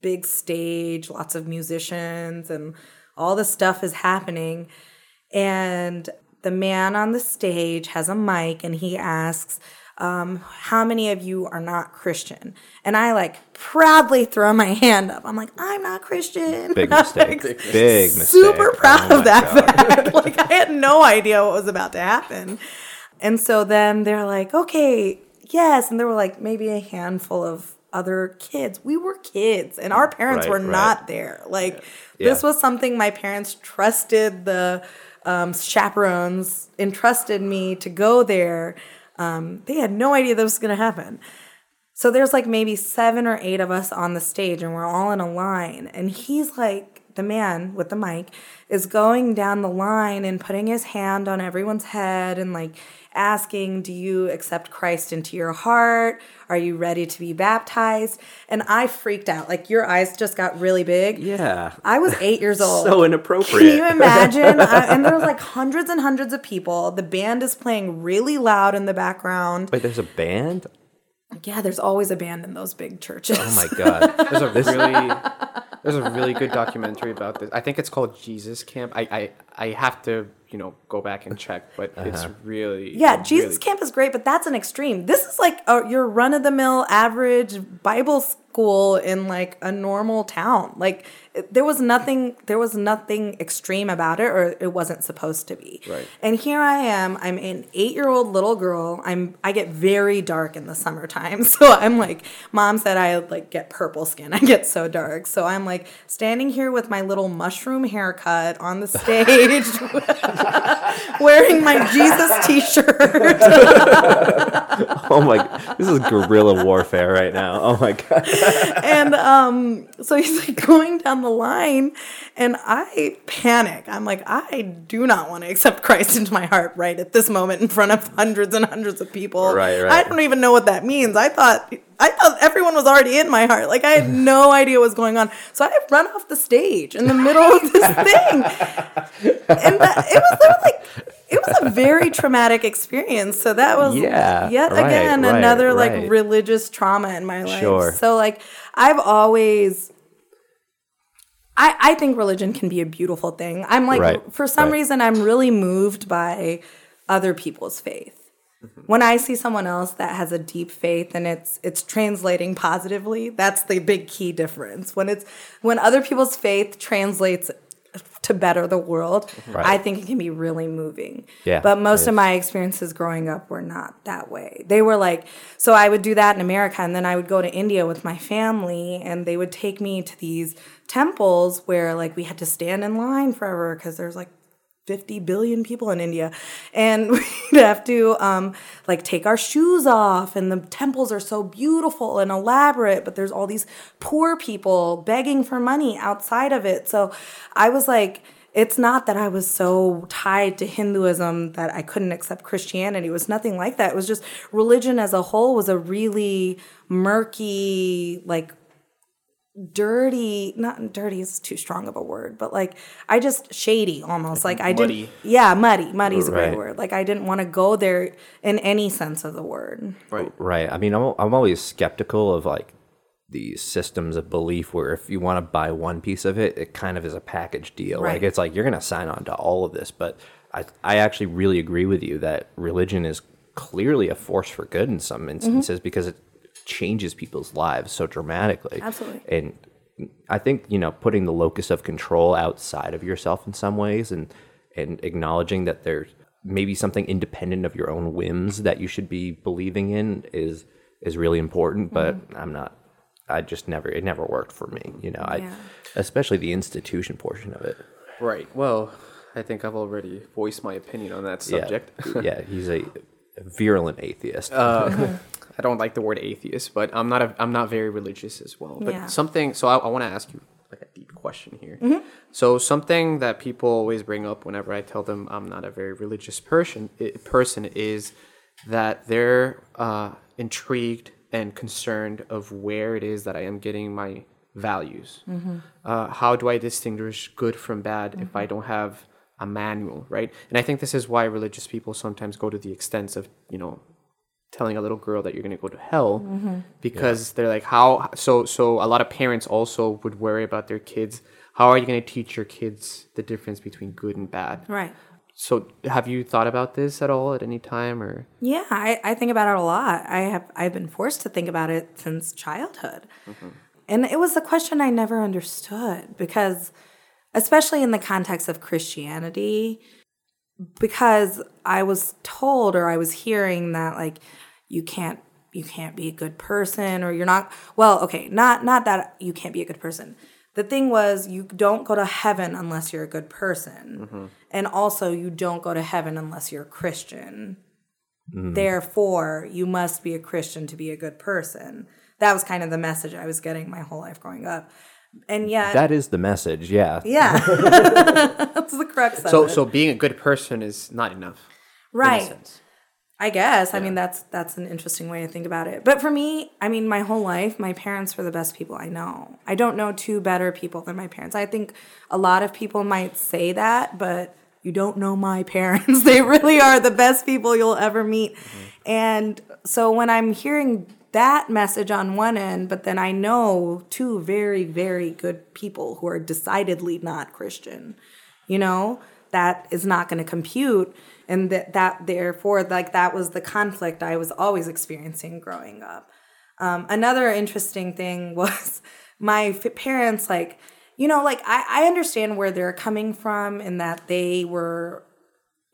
[SPEAKER 3] big stage, lots of musicians, and all the stuff is happening. And the man on the stage has a mic and he asks, um, How many of you are not Christian? And I like proudly throw my hand up. I'm like, I'm not Christian.
[SPEAKER 1] Big mistake.
[SPEAKER 3] Like,
[SPEAKER 1] Big mistake.
[SPEAKER 3] super proud
[SPEAKER 1] Oh
[SPEAKER 3] of that
[SPEAKER 1] God.
[SPEAKER 3] fact. like I had no idea what was about to happen. And so then they're like, okay, yes. And there were like maybe a handful of other kids. We were kids and our parents
[SPEAKER 1] Right,
[SPEAKER 3] were
[SPEAKER 1] right.
[SPEAKER 3] not there. Like this
[SPEAKER 1] Yeah.
[SPEAKER 3] was something my parents trusted the um, chaperones, entrusted me to go there. Um, they had no idea that was going to happen. So there's like maybe seven or eight of us on the stage, and we're all in a line. And he's like, the man with the mic is going down the line and putting his hand on everyone's head and like asking, Do you accept Christ into your heart? Are you ready to be baptized? And I freaked out. Like, your eyes just got really big.
[SPEAKER 1] Yeah.
[SPEAKER 3] I was eight years old.
[SPEAKER 1] So inappropriate.
[SPEAKER 3] Can you imagine? I, and there was like hundreds and hundreds of people. The band is playing really loud in the background.
[SPEAKER 1] Wait, there's a band?
[SPEAKER 3] Yeah, there's always a band in those big churches.
[SPEAKER 1] Oh my god.
[SPEAKER 2] There's a really there's a really good documentary about this. I think it's called Jesus Camp. I I, I have to you know go back and check, but it's uh-huh. really
[SPEAKER 3] Yeah,
[SPEAKER 2] really-
[SPEAKER 3] Jesus Camp is great, but that's an extreme. This is like a, your run of the mill average Bible school in like a normal town. Like there was nothing there was nothing extreme about it or it wasn't supposed to be.
[SPEAKER 2] Right.
[SPEAKER 3] And here I am, I'm an 8-year-old little girl. I'm I get very dark in the summertime. So I'm like mom said I like get purple skin. I get so dark. So I'm like standing here with my little mushroom haircut on the stage wearing my Jesus t-shirt.
[SPEAKER 1] Oh my this is guerrilla warfare right now. Oh my god.
[SPEAKER 3] and um so he's like going down the line and i panic i'm like i do not want to accept christ into my heart right at this moment in front of hundreds and hundreds of people
[SPEAKER 1] Right, right.
[SPEAKER 3] i don't even know what that means i thought i thought everyone was already in my heart like i had no idea what was going on so i run off the stage in the middle of this thing and that, it was there was like it was a very traumatic experience so that was
[SPEAKER 1] Yeah,
[SPEAKER 3] yet
[SPEAKER 1] right,
[SPEAKER 3] again
[SPEAKER 1] right,
[SPEAKER 3] another like religious trauma in my life
[SPEAKER 1] Sure.
[SPEAKER 3] so like I've always I I think religion can be a beautiful thing. I'm like
[SPEAKER 1] Right,
[SPEAKER 3] for some
[SPEAKER 1] right.
[SPEAKER 3] reason I'm really moved by other people's faith. Mm-hmm. When I see someone else that has a deep faith and it's it's translating positively, that's the big key difference. When it's when other people's faith translates to better the world, mm-hmm.
[SPEAKER 1] Right.
[SPEAKER 3] I think it can be really moving.
[SPEAKER 1] Yeah,
[SPEAKER 3] But most of my experiences growing up were not that way. They were like, so I would do that in America, and then I would go to India with my family, and they would take me to these temples where like we had to stand in line forever because there's like 50 billion people in India. And we'd have to um, like take our shoes off. And the temples are so beautiful and elaborate, but there's all these poor people begging for money outside of it. So I was like, it's not that I was so tied to Hinduism that I couldn't accept Christianity. It was nothing like that. It was just religion as a whole was a really murky, like dirty not dirty is too strong of a word but like i just shady almost like, i
[SPEAKER 2] muddy.
[SPEAKER 3] didn't yeah muddy muddy is a great word like i didn't want to go there in any sense of the word
[SPEAKER 2] right.
[SPEAKER 1] Right. I mean, I'm, I'm always skeptical of like these systems of belief where if you want to buy one piece of it, it kind of is a package deal. Like it's like you're going to sign on to all of this. But I, I actually really agree with you that religion is clearly a force for good in some instances mm-hmm. because it, changes people's lives so dramatically.
[SPEAKER 3] Absolutely.
[SPEAKER 1] And I think you know putting the locus of control outside of yourself in some ways, and and acknowledging that there's maybe something independent of your own whims that you should be believing in is is really important. But I'm not. I just never. It never worked for me. You know. I especially the institution portion of it.
[SPEAKER 2] Right. Well, I think I've already voiced my opinion on that subject.
[SPEAKER 1] Yeah. yeah. He's a virulent atheist.
[SPEAKER 2] Uh, I don't like the word atheist, but I'm not a, I'm not very religious as well. But
[SPEAKER 3] Yeah.
[SPEAKER 2] something. So I, I want to ask you like a deep question here.
[SPEAKER 3] Mm-hmm.
[SPEAKER 2] So something that people always bring up whenever I tell them I'm not a very religious person i- person is that they're uh, intrigued and concerned of where it is that I am getting my values.
[SPEAKER 3] Mm-hmm.
[SPEAKER 2] Uh, how do I distinguish good from bad if I don't have a manual, right? And I think this is why religious people sometimes go to the extents of, you know, telling a little girl that you're going to go to hell mm-hmm. because they're like how so so a lot of parents also would worry about their kids how are you going to teach your kids the difference between good and bad
[SPEAKER 3] Right.
[SPEAKER 2] so have you thought about this at all at any time or
[SPEAKER 3] Yeah, I, I think about it a lot. I have I've been forced to think about it since childhood. Mm-hmm. And it was a question I never understood because especially in the context of Christianity, because I was told or I was hearing that like you can't you can't be a good person or you're not well, okay, not not that you can't be a good person. The thing was you don't go to heaven unless you're a good person. Mm-hmm. And also you don't go to heaven unless you're a Christian. Mm-hmm. Therefore, you must be a Christian to be a good person. That was kind of the message I was getting my whole life growing up. And yet
[SPEAKER 1] that is the message. Yeah.
[SPEAKER 3] yeah. That's the crux of
[SPEAKER 2] so
[SPEAKER 3] it.
[SPEAKER 2] so being a good person is not enough in a
[SPEAKER 3] right. I guess. I mean, that's that's an interesting way to think about it. But for me, I mean, my whole life, my parents were the best people I know. I don't know two better people than my parents. I think a lot of people might say that, but you don't know my parents. they really are the best people you'll ever meet. Mm-hmm. And so when I'm hearing that message on one end, but then I know two very, very good people who are decidedly not Christian, you know, that is not going to compute and that that therefore like that was the conflict i was always experiencing growing up. Um, another interesting thing was my parents like you know like I, I understand where they're coming from in that they were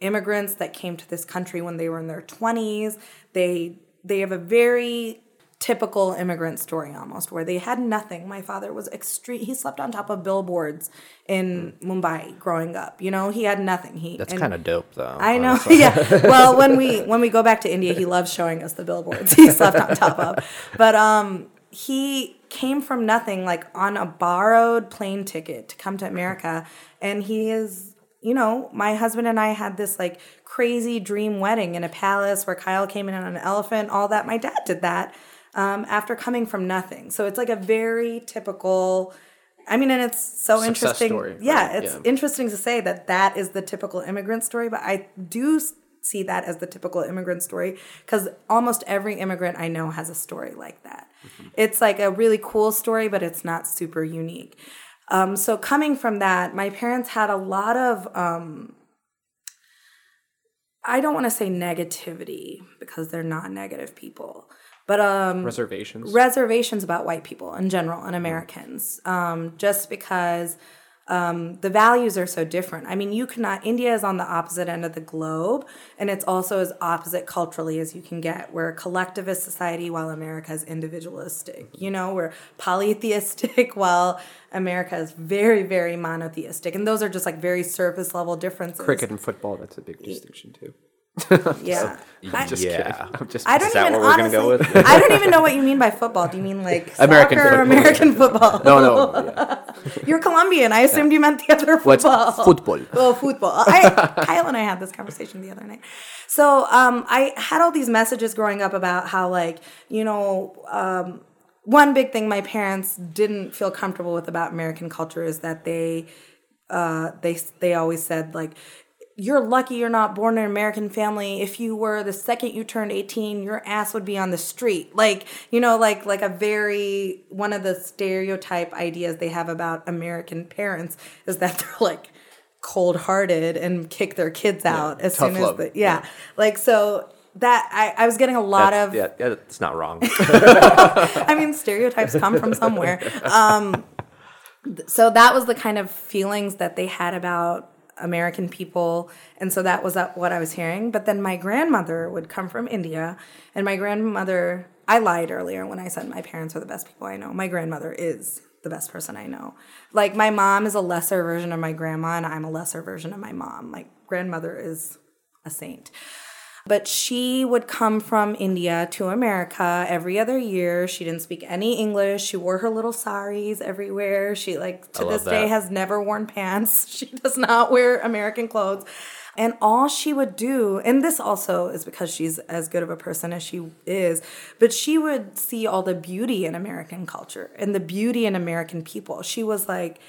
[SPEAKER 3] immigrants that came to this country when they were in their 20s they they have a very typical immigrant story almost where they had nothing my father was extreme he slept on top of billboards in mumbai growing up you know he had nothing he
[SPEAKER 1] That's kind of dope, though.
[SPEAKER 3] I know.
[SPEAKER 1] honestly.
[SPEAKER 3] yeah. Well, when we when we go back to India, he loves showing us the billboards he slept on top of. But um, he came from nothing, like on a borrowed plane ticket to come to America, and he is. You know, my husband and I had this like crazy dream wedding in a palace where Kyle came in on an elephant, all that. My dad did that um, after coming from nothing. So it's like a very typical. I mean, and it's so
[SPEAKER 2] Success
[SPEAKER 3] interesting.
[SPEAKER 2] story,
[SPEAKER 3] yeah,
[SPEAKER 2] right?
[SPEAKER 3] it's
[SPEAKER 2] Yeah.
[SPEAKER 3] interesting to say that that is the typical immigrant story, but I do see that as the typical immigrant story because almost every immigrant I know has a story like that. It's like a really cool story, but it's not super unique. Um, so coming from that, my parents had a lot of um, I don't want to say negativity because they're not negative people, but um,
[SPEAKER 2] reservations
[SPEAKER 3] reservations about white people in general and Americans, um, just because um, the values are so different. I mean, you cannot. India is on the opposite end of the globe, and it's also as opposite culturally as you can get. We're a collectivist society, while America is individualistic. You know, we're polytheistic, while America is very, very monotheistic, and those are just like very surface level differences.
[SPEAKER 2] cricket and football that's a big distinction too
[SPEAKER 3] yeah.
[SPEAKER 2] Just
[SPEAKER 1] Yeah.
[SPEAKER 2] kidding i'm just
[SPEAKER 3] I don't
[SPEAKER 1] Is that
[SPEAKER 3] even
[SPEAKER 1] what we're gonna go
[SPEAKER 3] honestly-
[SPEAKER 1] with?
[SPEAKER 3] I don't even know what you mean by football. Do you mean like
[SPEAKER 2] American
[SPEAKER 3] soccer or
[SPEAKER 2] football.
[SPEAKER 3] American football?
[SPEAKER 2] no no yeah.
[SPEAKER 3] You're Colombian. I assumed you meant the other football.
[SPEAKER 2] what's
[SPEAKER 3] football.
[SPEAKER 2] football
[SPEAKER 3] Oh, football. I, Kyle and I had this conversation the other night. So um, I had all these messages growing up about how, like, you know, um, one big thing my parents didn't feel comfortable with about American culture is that they uh, they they always said like you're lucky you're not born in an American family. If you were the second you turned 18, your ass would be on the street. Like, you know, like like a very one of the stereotype ideas they have about American parents is that they're like cold-hearted and kick their kids out as
[SPEAKER 2] tough
[SPEAKER 3] soon as
[SPEAKER 2] love.
[SPEAKER 3] the yeah. Like so that I, I was getting a lot
[SPEAKER 1] That's-
[SPEAKER 3] of
[SPEAKER 1] yeah, yeah, that's not wrong.
[SPEAKER 3] I mean, stereotypes come from somewhere. Um, so that was the kind of feelings that they had about American people. And so that was what I was hearing. But then my grandmother would come from India. And my grandmother, I lied earlier when I said my parents are the best people I know. My grandmother is the best person I know. Like, my mom is a lesser version of my grandma, and I'm a lesser version of my mom. My grandmother is a saint. But she would come from India to America every other year. She didn't speak any English. She wore her little saris everywhere. She like to this day has never worn pants. She does not wear American clothes. And all she would do, and this also is because she's as good of a person as she is, but she would see all the beauty in American culture and the beauty in American people. She was like,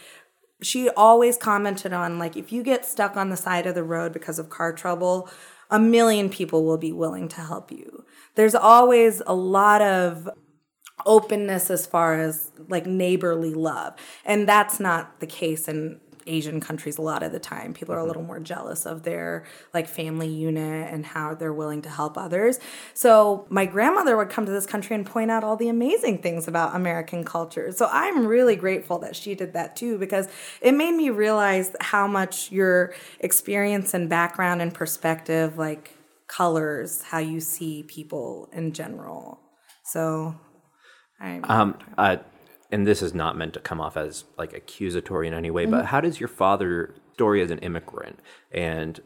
[SPEAKER 3] she always commented on like if you get stuck on the side of the road because of car trouble a million people will be willing to help you. There's always a lot of openness as far as like neighborly love and that's not the case in asian countries a lot of the time. People are a little more jealous of their like family unit and how they're willing to help others. So my grandmother would come to this country and point out all the amazing things about american culture. So i'm really grateful that she did that too because it made me realize how much your experience and background and perspective like colors how you see people in general. So I,
[SPEAKER 1] Um, uh, and this is not meant to come off as like accusatory in any way,
[SPEAKER 3] Mm-hmm.
[SPEAKER 1] but how does your father story as an immigrant and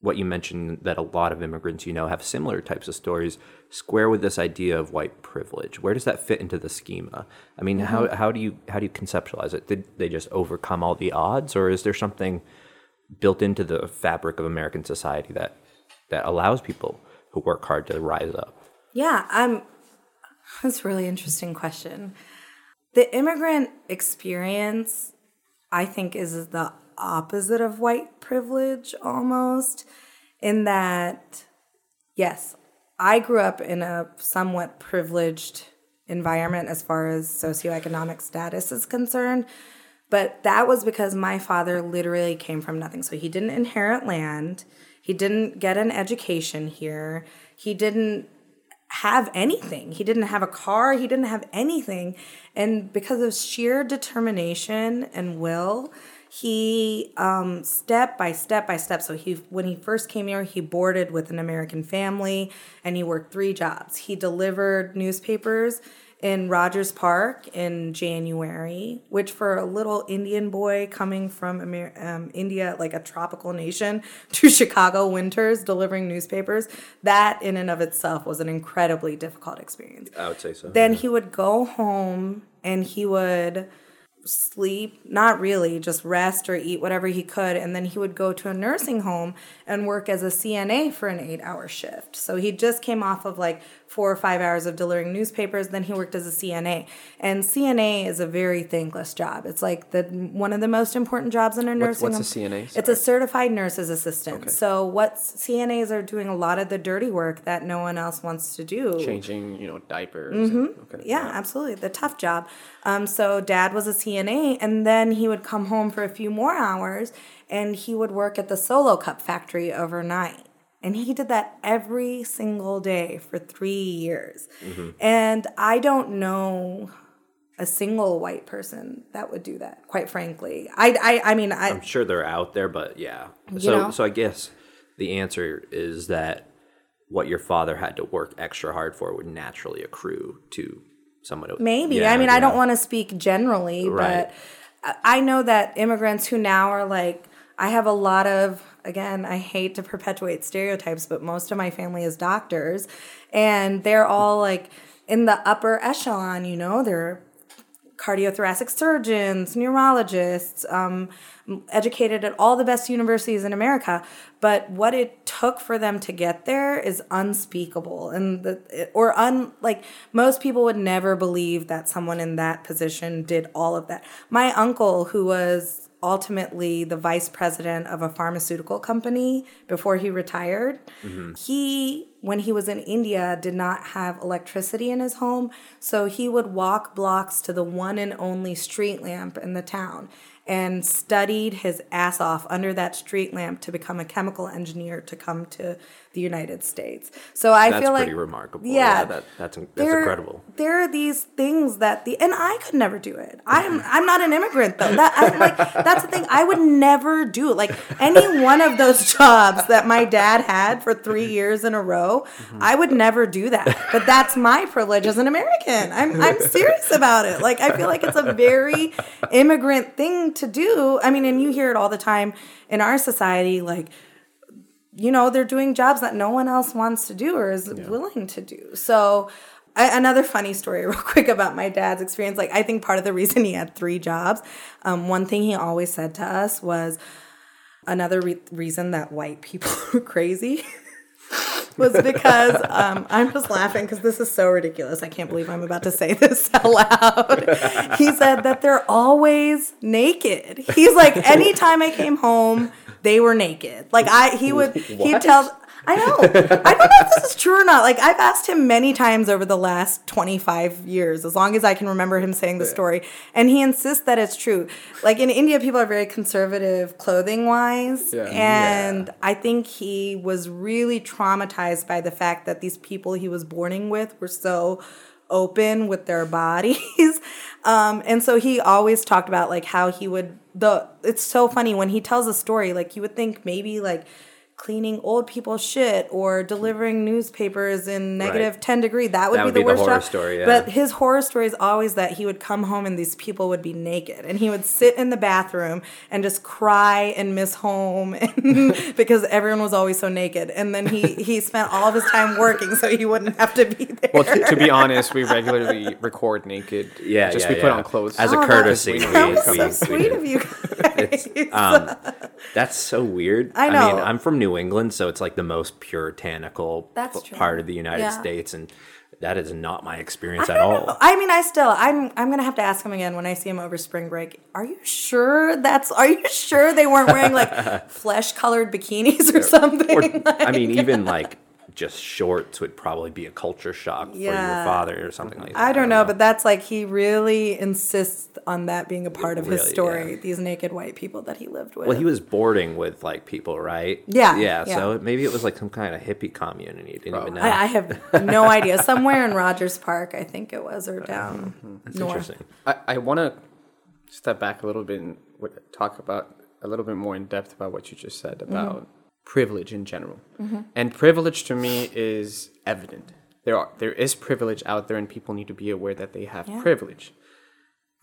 [SPEAKER 1] what you mentioned that a lot of immigrants you know have similar types of stories square with this idea of white privilege? Where does that fit into the schema? I mean, how
[SPEAKER 3] Mm-hmm.
[SPEAKER 1] how do you how do you conceptualize it? Did they just overcome all the odds, or is there something built into the fabric of American society that that allows people who work hard to rise up?
[SPEAKER 3] Yeah, I'm. That's a really interesting question. The immigrant experience, I think, is the opposite of white privilege almost, in that, yes, I grew up in a somewhat privileged environment as far as socioeconomic status is concerned. But that was because my father literally came from nothing. So he didn't inherit land. He didn't get an education here. He didn't have anything. He didn't have a car. He didn't have anything. And because of sheer determination and will, he um, step by step by step. So he, when he first came here, he boarded with an American family, and he worked three jobs. He delivered newspapers in Rogers Park in January, which for a little Indian boy coming from Amer- um, India, like a tropical nation, to Chicago winters delivering newspapers, that in and of itself was an incredibly difficult experience.
[SPEAKER 1] I would say so.
[SPEAKER 3] Then he would go home and he would sleep, not really, just rest or eat whatever he could. And then he would go to a nursing home and work as a CNA for an eight hour shift. So he just came off of like four or five hours of delivering newspapers. Then he worked as a CNA. And CNA is a very thankless job. It's like the one of the most important jobs in a
[SPEAKER 2] What's,
[SPEAKER 3] nursing
[SPEAKER 2] what's a
[SPEAKER 3] home.
[SPEAKER 2] CNA?
[SPEAKER 3] It's a certified nurse's assistant. So what CNAs are doing a lot of the dirty work that no one else wants to do.
[SPEAKER 2] changing, you know, diapers.
[SPEAKER 3] Mm-hmm. Yeah, absolutely. The tough job. Um, so dad was a CNA, and then he would come home for a few more hours, and he would work at the Solo Cup factory overnight. And he did that every single day for three years. Mm-hmm. And I don't know a single white person that would do that. Quite frankly, I, I, I mean, I,
[SPEAKER 1] I'm sure they're out there, but yeah. So
[SPEAKER 3] know?
[SPEAKER 1] so I guess the answer is that what your father had to work extra hard for would naturally accrue to someone. who-
[SPEAKER 3] Maybe.
[SPEAKER 1] Yeah,
[SPEAKER 3] I mean, I don't want to speak generally,
[SPEAKER 1] Right.
[SPEAKER 3] but I know that immigrants who now are like, I have a lot of, again, I hate to perpetuate stereotypes, but most of my family is doctors, and they're all like in the upper echelon, you know, they're cardiothoracic surgeons, neurologists, um, educated at all the best universities in America. But what it took for them to get there is unspeakable, and the or un like most people would never believe that someone in that position did all of that. My uncle, who was ultimately the vice president of a pharmaceutical company before he retired, mm-hmm. he when he was in India, did not have electricity in his home. So he would walk blocks to the one and only street lamp in the town and studied his ass off under that street lamp to become a chemical engineer to come to the United States. So I
[SPEAKER 1] That's
[SPEAKER 3] feel like
[SPEAKER 1] pretty remarkable.
[SPEAKER 3] Yeah,
[SPEAKER 1] Yeah, that, that's that's
[SPEAKER 3] there-
[SPEAKER 1] incredible.
[SPEAKER 3] There are these things that the and I could never do it. I'm mm-hmm. I'm not an immigrant though. That I'm like that's the thing. I would never do it. Like any one of those jobs that my dad had for three years in a row, mm-hmm. I would never do that. But that's my privilege as an American. I'm I'm serious about it. Like I feel like it's a very immigrant thing to do. I mean, and you hear it all the time in our society, like you know they're doing jobs that no one else wants to do or is willing to do so I, another funny story real quick about my dad's experience like i think part of the reason he had three jobs um, one thing he always said to us was another re- reason that white people are crazy was because um, I'm just laughing because this is so ridiculous. I can't believe I'm about to say this out loud. he said that they're always naked. He's like, anytime I came home, they were naked. Like I, he would, he'd tell. I know. I don't know if this is true or not. Like I've asked him many times over the last 25 years, as long as I can remember him saying the story, and he insists that it's true. Like in India, people are very conservative clothing wise,
[SPEAKER 2] Yeah.
[SPEAKER 3] and I think he was really traumatized by the fact that these people he was boarding with were so open with their bodies. Um, and so he always talked about like how he would the it's so funny when he tells a story, like you would think maybe like cleaning old people's shit or delivering newspapers in negative
[SPEAKER 1] Right.
[SPEAKER 3] 10 degree that would
[SPEAKER 1] That
[SPEAKER 3] be
[SPEAKER 1] would
[SPEAKER 3] the
[SPEAKER 1] be the
[SPEAKER 3] worst
[SPEAKER 1] horror
[SPEAKER 3] job.
[SPEAKER 1] story, yeah.
[SPEAKER 3] but his horror story is always that he would come home and these people would be naked and he would sit in the bathroom and just cry and miss home and because everyone was always so naked and then he he spent all of his time working so he wouldn't have to be there
[SPEAKER 2] Well, to, to be honest, we regularly record naked.
[SPEAKER 1] Yeah,
[SPEAKER 2] just
[SPEAKER 1] yeah,
[SPEAKER 2] we put on clothes.
[SPEAKER 1] As a
[SPEAKER 3] Oh, that-
[SPEAKER 1] courtesy.
[SPEAKER 3] that
[SPEAKER 1] we-
[SPEAKER 3] was
[SPEAKER 1] we-
[SPEAKER 3] so
[SPEAKER 1] we
[SPEAKER 3] sweet
[SPEAKER 1] did.
[SPEAKER 3] of you guys.
[SPEAKER 1] um, That's so weird.
[SPEAKER 3] I
[SPEAKER 1] I
[SPEAKER 3] know.
[SPEAKER 1] mean, I'm from New England, so it's like the most puritanical part of the United
[SPEAKER 3] Yeah.
[SPEAKER 1] States, and that is not my experience at all.
[SPEAKER 3] know. I mean, I still, I'm, I'm gonna have to ask him again when I see him over spring break. Are you sure that's? Are you sure they weren't wearing like flesh-colored bikinis or something?
[SPEAKER 1] Or, I mean, even like just shorts would probably be a culture shock for your father or something like that.
[SPEAKER 3] I don't know, but that's like he really insists on that being a part of his story.
[SPEAKER 1] yeah.
[SPEAKER 3] These naked white people that he lived with.
[SPEAKER 1] Well, he was boarding with like people, right?
[SPEAKER 3] Yeah,
[SPEAKER 1] yeah.
[SPEAKER 3] yeah.
[SPEAKER 1] So maybe it was like some kind of hippie commune, and he didn't even know.
[SPEAKER 3] I, I have no idea. Somewhere in Rogers Park, I think it was, or uh, down hmm, hmm.
[SPEAKER 1] That's
[SPEAKER 3] north.
[SPEAKER 1] interesting.
[SPEAKER 2] I, I want to step back a little bit and talk about a little bit more in depth about what you just said about privilege in general. Mm-hmm. And privilege to me is evident. There are there is privilege out there, and people need to be aware that they have
[SPEAKER 3] Yeah.
[SPEAKER 2] privilege.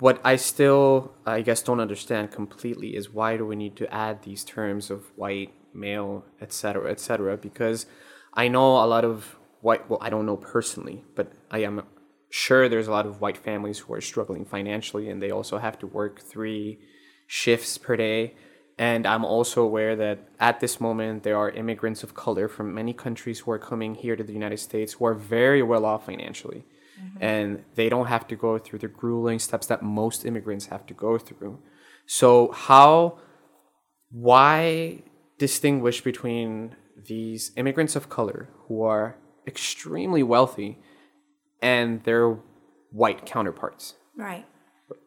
[SPEAKER 2] What I still, I guess, don't understand completely is why do we need to add these terms of white, male, etc., etc. Because I know a lot of white. Well, I don't know personally, but I am sure there's a lot of white families who are struggling financially, and they also have to work three shifts per day. And I'm also aware that at this moment there are immigrants of color from many countries who are coming here to the United States who are very well off financially mm-hmm. and they don't have to go through the grueling steps that most immigrants have to go through. So how why distinguish between these immigrants of color who are extremely wealthy and their white counterparts?
[SPEAKER 3] Right.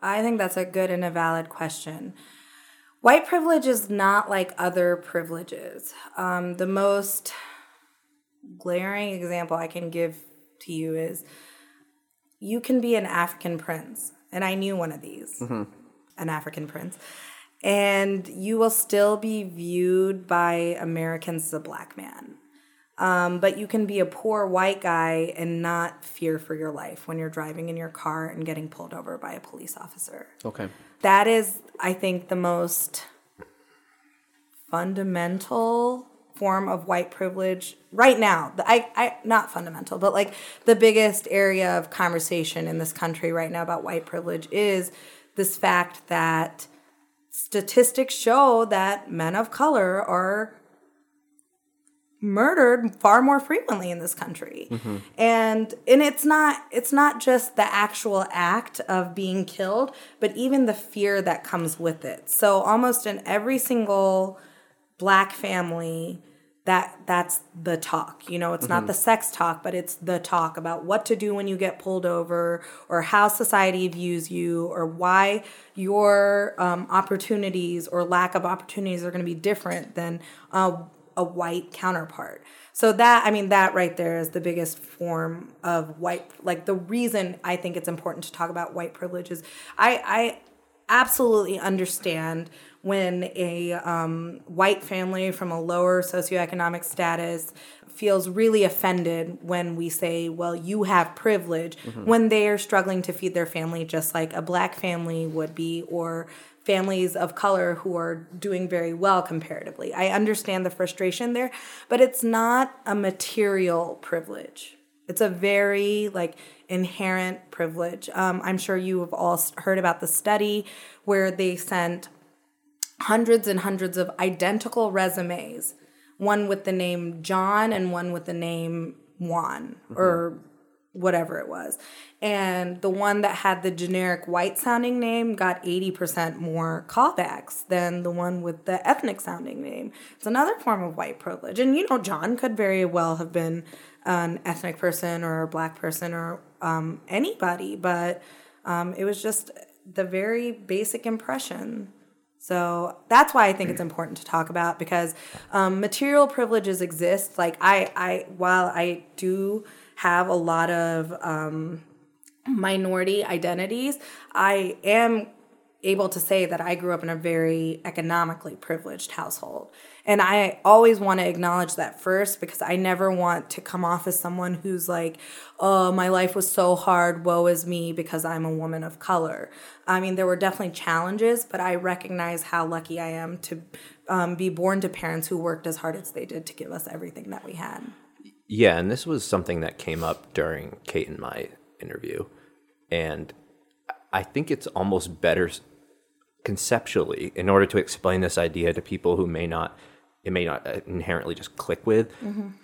[SPEAKER 3] I think that's a good and a valid question. White privilege is not like other privileges. Um, the most glaring example I can give to you is you can be an African prince, and I knew one of these, an African prince, and you will still be viewed by Americans as a black man. Um, but you can be a poor white guy and not fear for your life when you're driving in your car and getting pulled over by a police officer.
[SPEAKER 2] Okay.
[SPEAKER 3] That is, I think, the most fundamental form of white privilege right now. I, I not fundamental, but like the biggest area of conversation in this country right now about white privilege is this fact that statistics show that men of color are murdered far more frequently in this country. And and it's not it's not just the actual act of being killed but even the fear that comes with it. So almost in every single black family that that's the talk. You know it's not the sex talk but it's the talk about what to do when you get pulled over or how society views you or why your um, opportunities or lack of opportunities are going to be different than uh, a white counterpart. So that i mean that right there is the biggest form of white like the reason i think it's important to talk about white privilege is i i absolutely understand when a um, white family from a lower socioeconomic status feels really offended when we say, well, you have privilege, when they are struggling to feed their family just like a black family would be, or families of color who are doing very well comparatively. I understand the frustration there, but it's not a material privilege. It's a very like inherent privilege. Um, I'm sure you have all heard about the study where they sent hundreds and hundreds of identical resumes, one with the name John and one with the name Juan or whatever it was. And the one that had the generic white sounding name got 80% more callbacks than the one with the ethnic sounding name. It's another form of white privilege. And you know, John could very well have been an ethnic person or a black person or um, anybody, but um, it was just the very basic impression. So that's why I think it's important to talk about because um, material privileges exist. Like I, I, while I do have a lot of um, minority identities, I am able to say that I grew up in a very economically privileged household. And I always want to acknowledge that first because I never want to come off as someone who's like, oh, my life was so hard, woe is me, because I'm a woman of color. I mean, there were definitely challenges, but I recognize how lucky I am to um, be born to parents who worked as hard as they did to give us everything that we had.
[SPEAKER 1] Yeah, and this was something that came up during Kate and my interview. And I think it's almost better conceptually in order to explain this idea to people who may not it may not uh, inherently just click with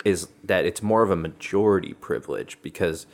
[SPEAKER 1] is that it's more of a majority privilege because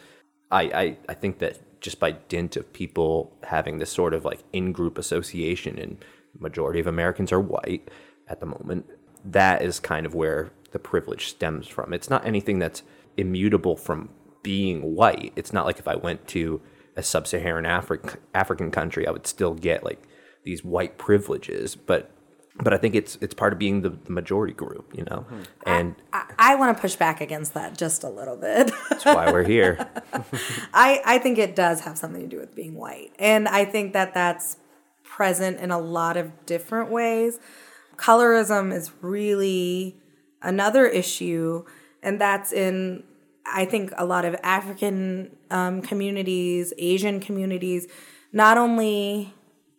[SPEAKER 1] I, I I think that just by dint of people having this sort of like in-group association and majority of Americans are white at the moment that is kind of where the privilege stems from it's not anything that's immutable from being white it's not like if I went to a sub-Saharan African African country I would still get like these white privileges but but I think it's it's part of being the, the majority group you know hmm. and
[SPEAKER 3] I, I want to push back against that just a little bit.
[SPEAKER 1] that's why we're here
[SPEAKER 3] I, I think it does have something to do with being white. And I think that that's present in a lot of different ways. Colorism is really another issue, and that's in, I think, a lot of African um, communities, Asian communities. Not only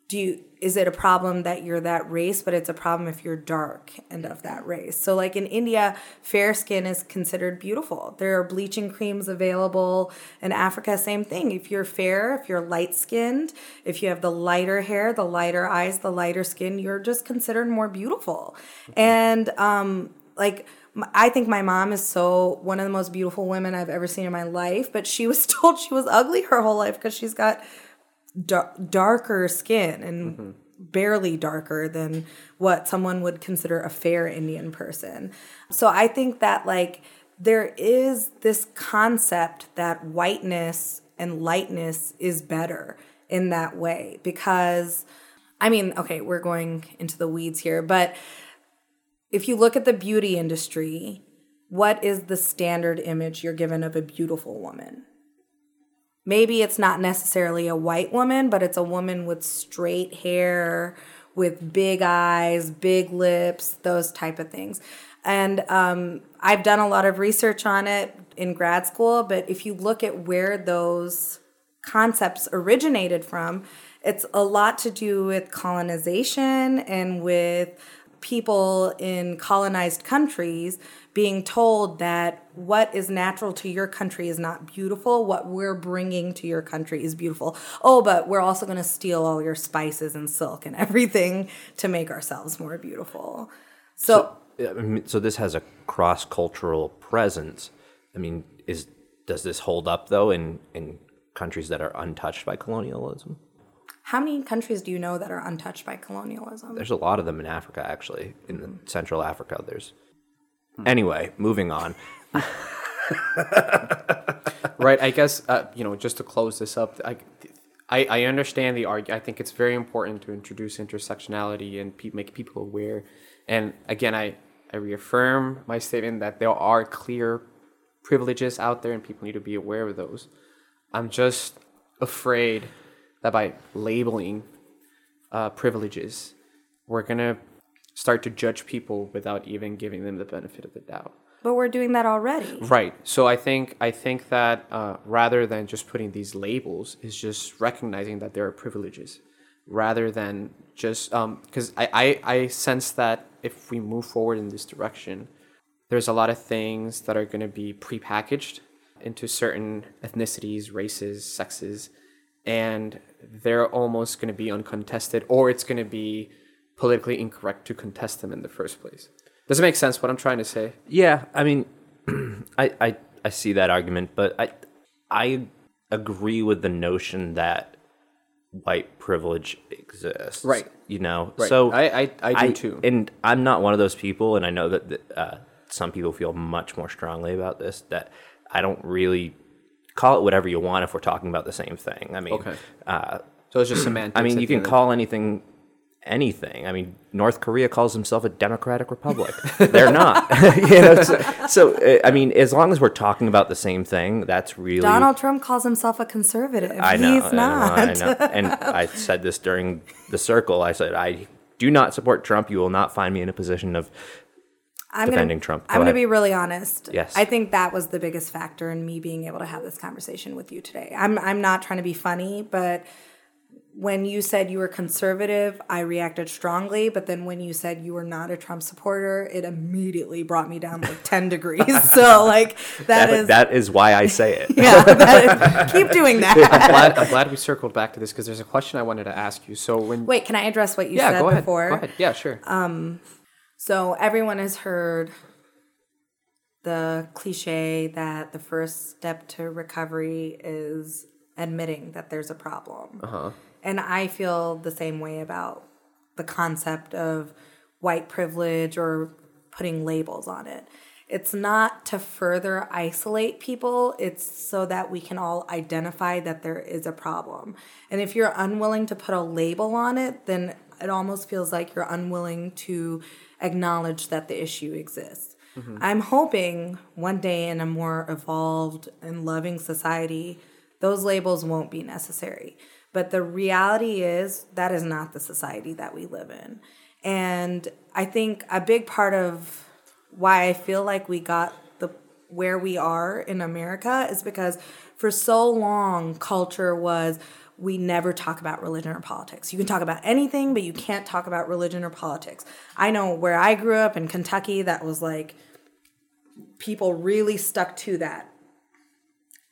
[SPEAKER 3] do you, is it a problem that you're that race, but it's a problem if you're dark and of that race. So, like in India, fair skin is considered beautiful. There are bleaching creams available. In Africa, same thing. If you're fair, if you're light skinned, if you have the lighter hair, the lighter eyes, the lighter skin, you're just considered more beautiful. And um, like, I think my mom is so one of the most beautiful women I've ever seen in my life, but she was told she was ugly her whole life because she's got dar- darker skin and mm-hmm. barely darker than what someone would consider a fair Indian person. So I think that like there is this concept that whiteness and lightness is better in that way because I mean, okay, we're going into the weeds here, but if you look at the beauty industry, what is the standard image you're given of a beautiful woman? maybe it's not necessarily a white woman, but it's a woman with straight hair, with big eyes, big lips, those type of things. And um, I've done a lot of research on it in grad school, but if you look at where those concepts originated from, it's a lot to do with colonization and with people in colonized countries being told that what is natural to your country is not beautiful. What we're bringing to your country is beautiful. Oh, but we're also going to steal all your spices and silk and everything to make ourselves more beautiful. So,
[SPEAKER 1] mean, so this has a cross cultural presence. I mean, is does this hold up though in in countries that are untouched by colonialism?
[SPEAKER 3] How many countries do you know that are untouched by colonialism?
[SPEAKER 1] There's a lot of them in Africa, actually. In the Central Africa, there's Anyway, moving on.
[SPEAKER 2] right i guess uh, you know just to close this up i i, I understand the argument i think it's very important to introduce intersectionality and pe- make people aware and again i i reaffirm my statement that there are clear privileges out there and people need to be aware of those i'm just afraid that by labeling uh, privileges we're going to start to judge people without even giving them the benefit of the doubt
[SPEAKER 3] But we're doing that already.
[SPEAKER 2] Right. So I think I think that uh, rather than just putting these labels, is just recognizing that there are privileges, rather than just because I, I I sense that if we move forward in this direction, there's a lot of things that are going to be prepackaged into certain ethnicities, races, sexes, and they're almost going to be uncontested, or it's going to be politically incorrect to contest them in the first place. Does it make sense what I'm trying to say?
[SPEAKER 1] Yeah, I mean, I, I I see that argument, but I I agree with the notion that white privilege exists.
[SPEAKER 2] Right.
[SPEAKER 1] You know.
[SPEAKER 2] Right.
[SPEAKER 1] So
[SPEAKER 2] I- I- I do too.
[SPEAKER 1] And I'm not one of those people, and I know that that, uh, some people feel much more strongly about this. That I don't really call it whatever you want if we're talking about the same thing. I mean,
[SPEAKER 2] Okay.
[SPEAKER 1] uh,
[SPEAKER 2] So it's just semantics.
[SPEAKER 1] I mean, you can call anything anything. I mean, North Korea calls themselves a democratic republic. They're not. you know, so, so, uh, I mean, as long as we're talking about the same thing, that's really
[SPEAKER 3] Donald Trump calls himself a conservative.
[SPEAKER 1] I know.
[SPEAKER 3] He's
[SPEAKER 1] I know,
[SPEAKER 3] not.
[SPEAKER 1] I know. And I said this during the circle. I said I do not support Trump. You will not find me in a position of
[SPEAKER 3] I'm
[SPEAKER 1] defending
[SPEAKER 3] gonna,
[SPEAKER 1] Trump. Go
[SPEAKER 3] I'm going to be really honest.
[SPEAKER 1] Yes.
[SPEAKER 3] I think that was the biggest factor in me being able to have this conversation with you today. I'm I'm not trying to be funny, but when you said you were conservative, I reacted strongly. But then when you said you were not a Trump supporter, it immediately brought me down like 10 degrees. So, like,
[SPEAKER 1] that,
[SPEAKER 3] that is.
[SPEAKER 1] that is why I say it.
[SPEAKER 3] yeah, that is- keep doing that.
[SPEAKER 2] I'm glad, I'm glad we circled back to this because there's a question I wanted to ask you. So when
[SPEAKER 3] Wait, can I address what you
[SPEAKER 2] yeah,
[SPEAKER 3] said
[SPEAKER 2] go ahead.
[SPEAKER 3] before?
[SPEAKER 2] Go ahead. Yeah, sure.
[SPEAKER 3] Um, So everyone has heard the cliche that the first step to recovery is admitting that there's a problem.
[SPEAKER 2] Uh-huh.
[SPEAKER 3] And I feel the same way about the concept of white privilege or putting labels on it. It's not to further isolate people, it's so that we can all identify that there is a problem. And if you're unwilling to put a label on it, then it almost feels like you're unwilling to acknowledge that the issue exists. Mm-hmm. I'm hoping one day in a more evolved and loving society, those labels won't be necessary. But the reality is that is not the society that we live in. And I think a big part of why I feel like we got the where we are in America is because for so long culture was we never talk about religion or politics. You can talk about anything, but you can't talk about religion or politics. I know where I grew up in Kentucky, that was like people really stuck to that.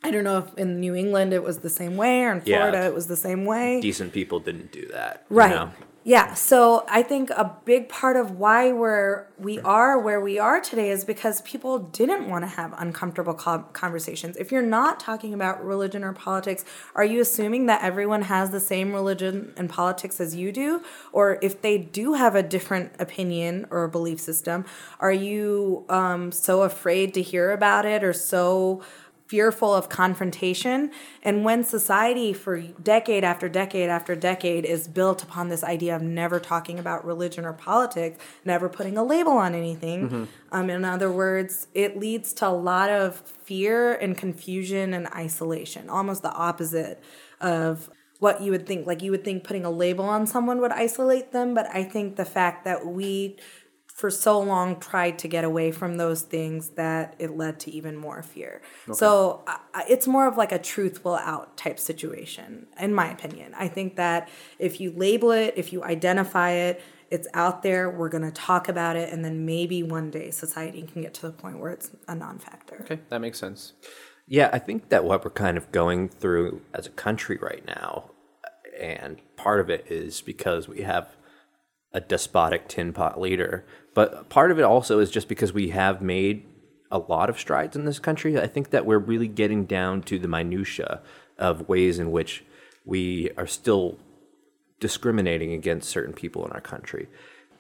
[SPEAKER 3] I don't know if in New England it was the same way or in
[SPEAKER 1] Yeah.
[SPEAKER 3] Florida it was the same way.
[SPEAKER 1] Decent people didn't do that. you
[SPEAKER 3] Right.
[SPEAKER 1] know?
[SPEAKER 3] Yeah. So I think a big part of why we're we are where we are today is because people didn't want to have uncomfortable conversations. If you're not talking about religion or politics, are you assuming that everyone has the same religion and politics as you do? Or if they do have a different opinion or belief system, are you um, so afraid to hear about it or so fearful of confrontation. And when society, for decade after decade after decade, is built upon this idea of never talking about religion or politics, never putting a label on anything, um, in other words, it leads to a lot of fear and confusion and isolation, almost the opposite of what you would think. Like you would think putting a label on someone would isolate them, but I think the fact that we for so long tried to get away from those things that it led to even more fear. So I I- it's more of like a truth will out type situation, in my opinion. I think that if you label it, if you identify it, it's out there, we're going to talk about it, and then maybe one day society can get to the point where it's a non factor.
[SPEAKER 2] Okay, that makes sense.
[SPEAKER 1] Yeah, I think that what we're kind of going through as a country right now, and part of it is because we have a despotic tin pot leader, but part of it also is just because we have made a lot of strides in this country. I think that we're really getting down to the minutia of ways in which we are still discriminating against certain people in our country.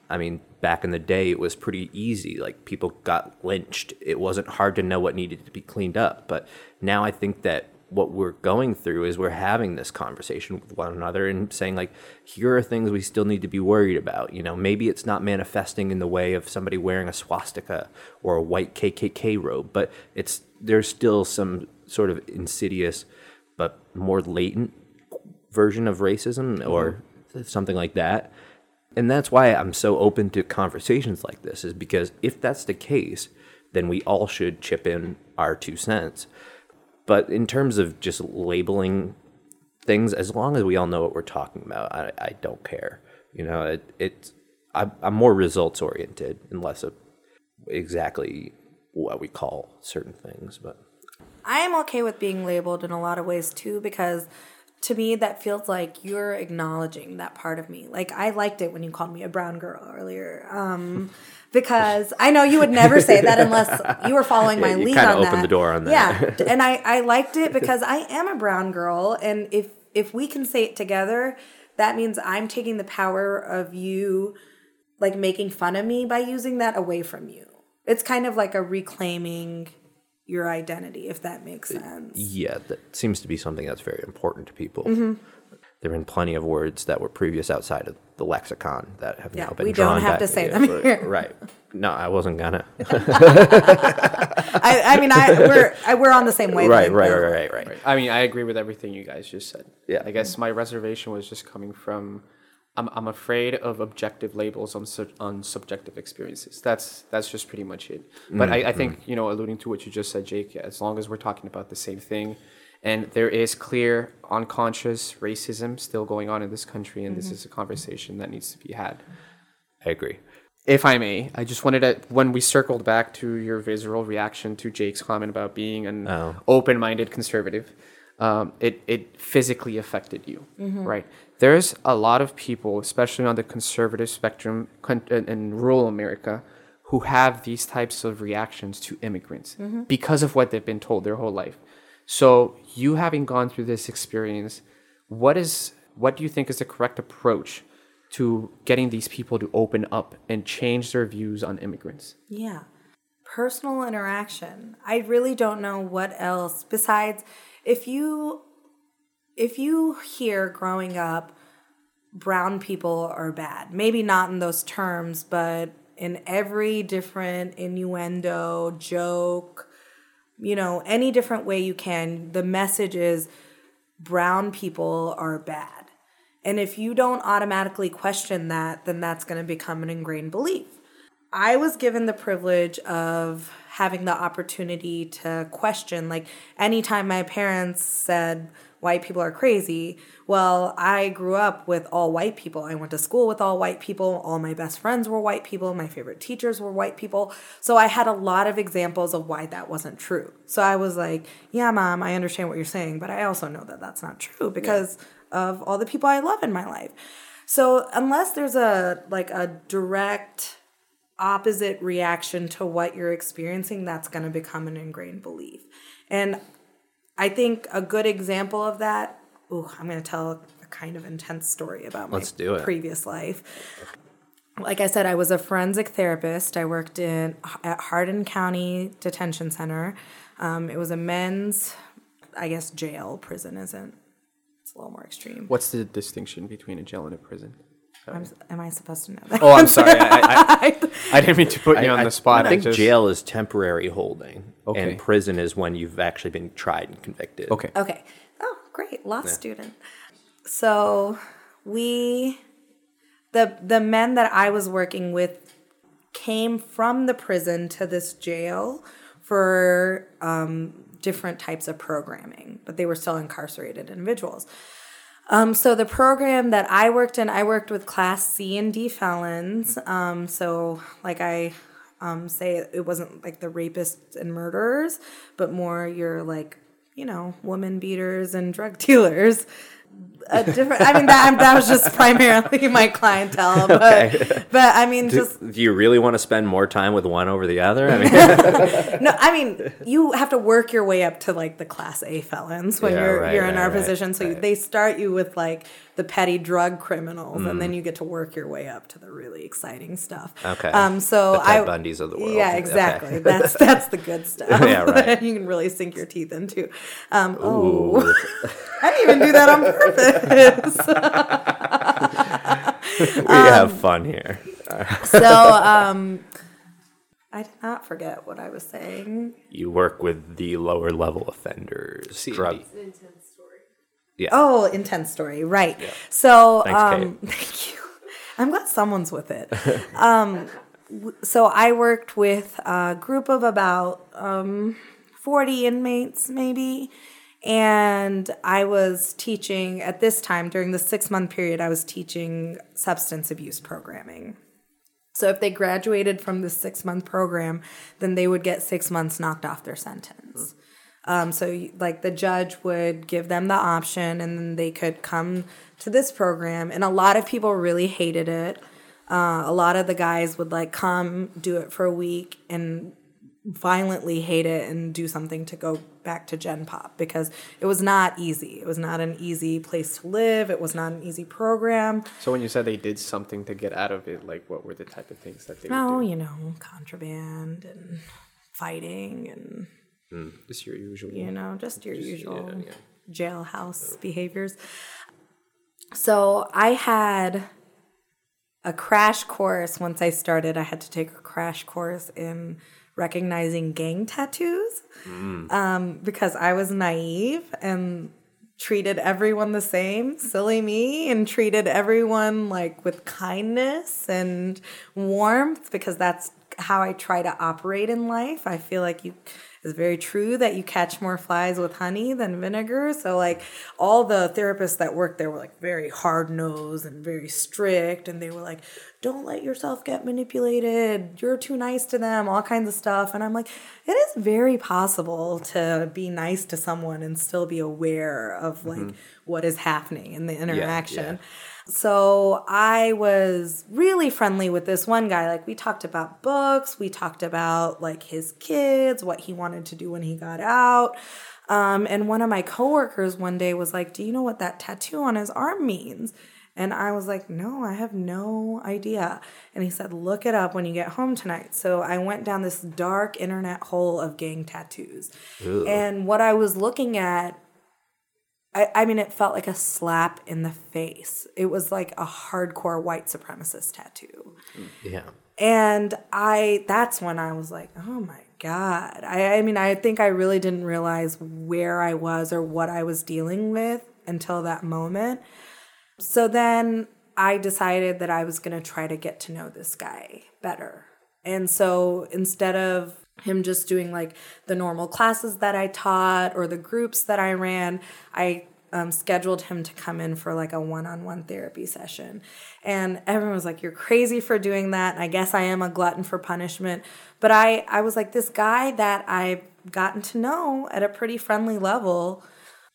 [SPEAKER 1] I mean, back in the day, it was pretty easy. Like people got lynched. It wasn't hard to know what needed to be cleaned up. But now I think that what we're going through is we're having this conversation with one another and saying like here are things we still need to be worried about. You know maybe it's not manifesting in the way of somebody wearing a swastika or a white kkk robe but it's there's still some sort of insidious but more latent version of racism or mm-hmm. something like that. And that's why i'm so open to conversations like this is because if that's the case then we all should chip in our two cents but in terms of just labeling things, as long as we all know what we're talking about, I, I don't care. You know, it, I'm, I'm more results oriented and less of exactly what we call certain things. But
[SPEAKER 3] I am okay with being labeled in a lot of ways too because to me that feels like you're acknowledging that part of me. Like I liked it when you called me a brown girl earlier. Um, because I know you would never say that unless you were following my
[SPEAKER 1] Yeah,
[SPEAKER 3] lead on
[SPEAKER 1] opened
[SPEAKER 3] that.
[SPEAKER 1] the door on that.
[SPEAKER 3] Yeah, and I I liked it because I am a brown girl, and if if we can say it together, that means I'm taking the power of you, like making fun of me by using that away from you. It's kind of like a reclaiming your identity, if that makes sense.
[SPEAKER 1] yeah, that seems to be something that's very important to people.
[SPEAKER 3] Mm-hmm.
[SPEAKER 1] There have been plenty of words that were previous outside of the lexicon that have
[SPEAKER 3] Yeah,
[SPEAKER 1] now been
[SPEAKER 3] we don't have
[SPEAKER 1] back-
[SPEAKER 3] to say
[SPEAKER 1] yeah,
[SPEAKER 3] them
[SPEAKER 1] right,
[SPEAKER 3] here.
[SPEAKER 1] Right. No, I wasn't gonna.
[SPEAKER 3] I, I mean, I we're I, we're on the same wavelength.
[SPEAKER 1] right, right,
[SPEAKER 3] though.
[SPEAKER 1] right, right, right.
[SPEAKER 2] I mean, I agree with everything you guys just said.
[SPEAKER 1] Yeah.
[SPEAKER 2] I guess my reservation was just coming from, I'm, I'm afraid of objective labels on sub, on subjective experiences. That's that's just pretty much it. But mm, I, I think mm. you know, alluding to what you just said, Jake. As long as we're talking about the same thing, and there is clear unconscious racism still going on in this country, and this mm-hmm. is a conversation that needs to be had.
[SPEAKER 1] I agree.
[SPEAKER 2] If I may, I just wanted to, when we circled back to your visceral reaction to Jake's comment about being an
[SPEAKER 1] Oh.
[SPEAKER 2] open minded conservative, um, it, it physically affected you, right? There's a lot of people, especially on the conservative spectrum in, in rural America, who have these types of reactions to immigrants because of what they've been told their whole life. So, you having gone through this experience, what is what do you think is the correct approach to getting these people to open up and change their views on immigrants?
[SPEAKER 3] Yeah. Personal interaction. I really don't know what else besides if you if you hear growing up brown people are bad. Maybe not in those terms, but in every different innuendo, joke, you know, any different way you can, the message is brown people are bad. And if you don't automatically question that, then that's going to become an ingrained belief. I was given the privilege of having the opportunity to question. Like, anytime my parents said white people are crazy, well, I grew up with all white people. I went to school with all white people. All my best friends were white people. My favorite teachers were white people. So I had a lot of examples of why that wasn't true. So I was like, yeah, mom, I understand what you're saying, but I also know that that's not true because of all the people I love in my life. So unless there's a like a direct opposite reaction to what you're experiencing, that's going to become an ingrained belief. And I think a good example of that, ooh, I'm going to tell a kind of intense story about my
[SPEAKER 1] Let's do it.
[SPEAKER 3] previous life. Like I said, I was a forensic therapist. I worked in at Hardin County Detention Center. Um, it was a men's, I guess, jail. Prison isn't. It's a little more extreme.
[SPEAKER 2] What's the distinction between a jail and a prison?
[SPEAKER 3] I'm, am I supposed to know that?
[SPEAKER 2] Oh, I'm sorry. I, I, I didn't mean to put you on
[SPEAKER 1] I-
[SPEAKER 2] the spot.
[SPEAKER 1] I think
[SPEAKER 2] just,
[SPEAKER 1] jail is temporary holding,
[SPEAKER 2] Okay.
[SPEAKER 1] and prison is when you've actually been tried and convicted.
[SPEAKER 2] Okay.
[SPEAKER 3] Okay. Oh, great. Law student. So we the the men that I was working with came from the prison to this jail for um, different types of programming, but they were still incarcerated individuals. Um, so the program that I worked in, I worked with Class C and D felons. Um, so like I um, say, it wasn't like the rapists and murderers, but more your like you know woman beaters and drug dealers. A different. I mean, that that was just primarily my clientele, but
[SPEAKER 1] Okay.
[SPEAKER 3] but I mean,
[SPEAKER 1] Do,
[SPEAKER 3] just
[SPEAKER 1] do you really want to spend more time with one over the other? I mean,
[SPEAKER 3] no. I mean, you have to work your way up to like the class A felons when
[SPEAKER 1] Yeah,
[SPEAKER 3] you're
[SPEAKER 1] right,
[SPEAKER 3] you're in
[SPEAKER 1] right,
[SPEAKER 3] our
[SPEAKER 1] right,
[SPEAKER 3] position. So they start you with like the petty drug criminals, and
[SPEAKER 1] Mm.
[SPEAKER 3] then you get to work your way up to the really exciting stuff.
[SPEAKER 1] Okay.
[SPEAKER 3] Um. So
[SPEAKER 1] The Ted
[SPEAKER 3] I.
[SPEAKER 1] Bundys of the world.
[SPEAKER 3] Yeah,
[SPEAKER 1] Okay.
[SPEAKER 3] exactly. That's that's the good stuff.
[SPEAKER 1] Yeah, right.
[SPEAKER 3] you can really sink your teeth into. Um, oh,
[SPEAKER 1] Ooh.
[SPEAKER 3] I didn't even do that on purpose.
[SPEAKER 1] we
[SPEAKER 3] Um,
[SPEAKER 1] have fun here.
[SPEAKER 3] so um, I did not forget what I was saying.
[SPEAKER 1] You work with the lower level offenders.
[SPEAKER 2] C&D.
[SPEAKER 1] Drug.
[SPEAKER 3] Oh, intense story, right? So,
[SPEAKER 1] Thanks,
[SPEAKER 3] um, thank you. I'm glad someone's with it. um, so I worked with a group of about um, 40 inmates, maybe, and I was teaching at this time during the six month period. I was teaching substance abuse programming. So if they graduated from the six month program, then they would get six months knocked off their sentence. Um, so like the judge would give them the option, and then they could come to this program. And a lot of people really hated it. Uh, a lot of the guys would like come do it for a week and violently hate it and do something to go back to Gen Pop because it was not easy. It was not an easy place to live. It was not an easy program.
[SPEAKER 2] So when you said they did something to get out of it, like what were the type of things that they
[SPEAKER 3] Oh, you know, contraband and fighting and
[SPEAKER 2] Just your usual.
[SPEAKER 3] you know, just your usual
[SPEAKER 2] yeah.
[SPEAKER 3] jailhouse behaviors. So I had a crash course once I started. I had to take a crash course in recognizing gang tattoos um, because I was naive and treated everyone the same, silly me, and treated everyone like with kindness and warmth because that's how I try to operate in life. I feel like you it's very true that you catch more flies with honey than vinegar. So like all the therapists that worked there were like very hard nosed and very strict and they were like, Don't let yourself get manipulated. You're too nice to them, all kinds of stuff. And I'm like, it is very possible to be nice to someone and still be aware of like mm-hmm. what is happening in the interaction. So I was really friendly with this one guy. Like we talked about books, we talked about like his kids, what he wanted to do when he got out. Um, and one of my coworkers one day was like, "Do you know what that tattoo on his arm means?" And I was like, "No, I have no idea." And he said, "Look it up when you get home tonight." So I went down this dark internet hole of gang tattoos. And what I was looking at I, I mean, it felt like a slap in the face. It was like a hardcore white supremacist tattoo.
[SPEAKER 1] Yeah.
[SPEAKER 3] And I, that's when I was like, oh my God. I, I mean, I think I really didn't realize where I was or what I was dealing with until that moment. So then I decided that I was going to try to get to know this guy better. And so instead of him just doing like the normal classes that I taught or the groups that I ran, I um, scheduled him to come in for like a one-on-one therapy session. And everyone was like you're crazy for doing that i guess i am a glutton for punishment. But i i was like this guy that i've gotten to know at a pretty friendly level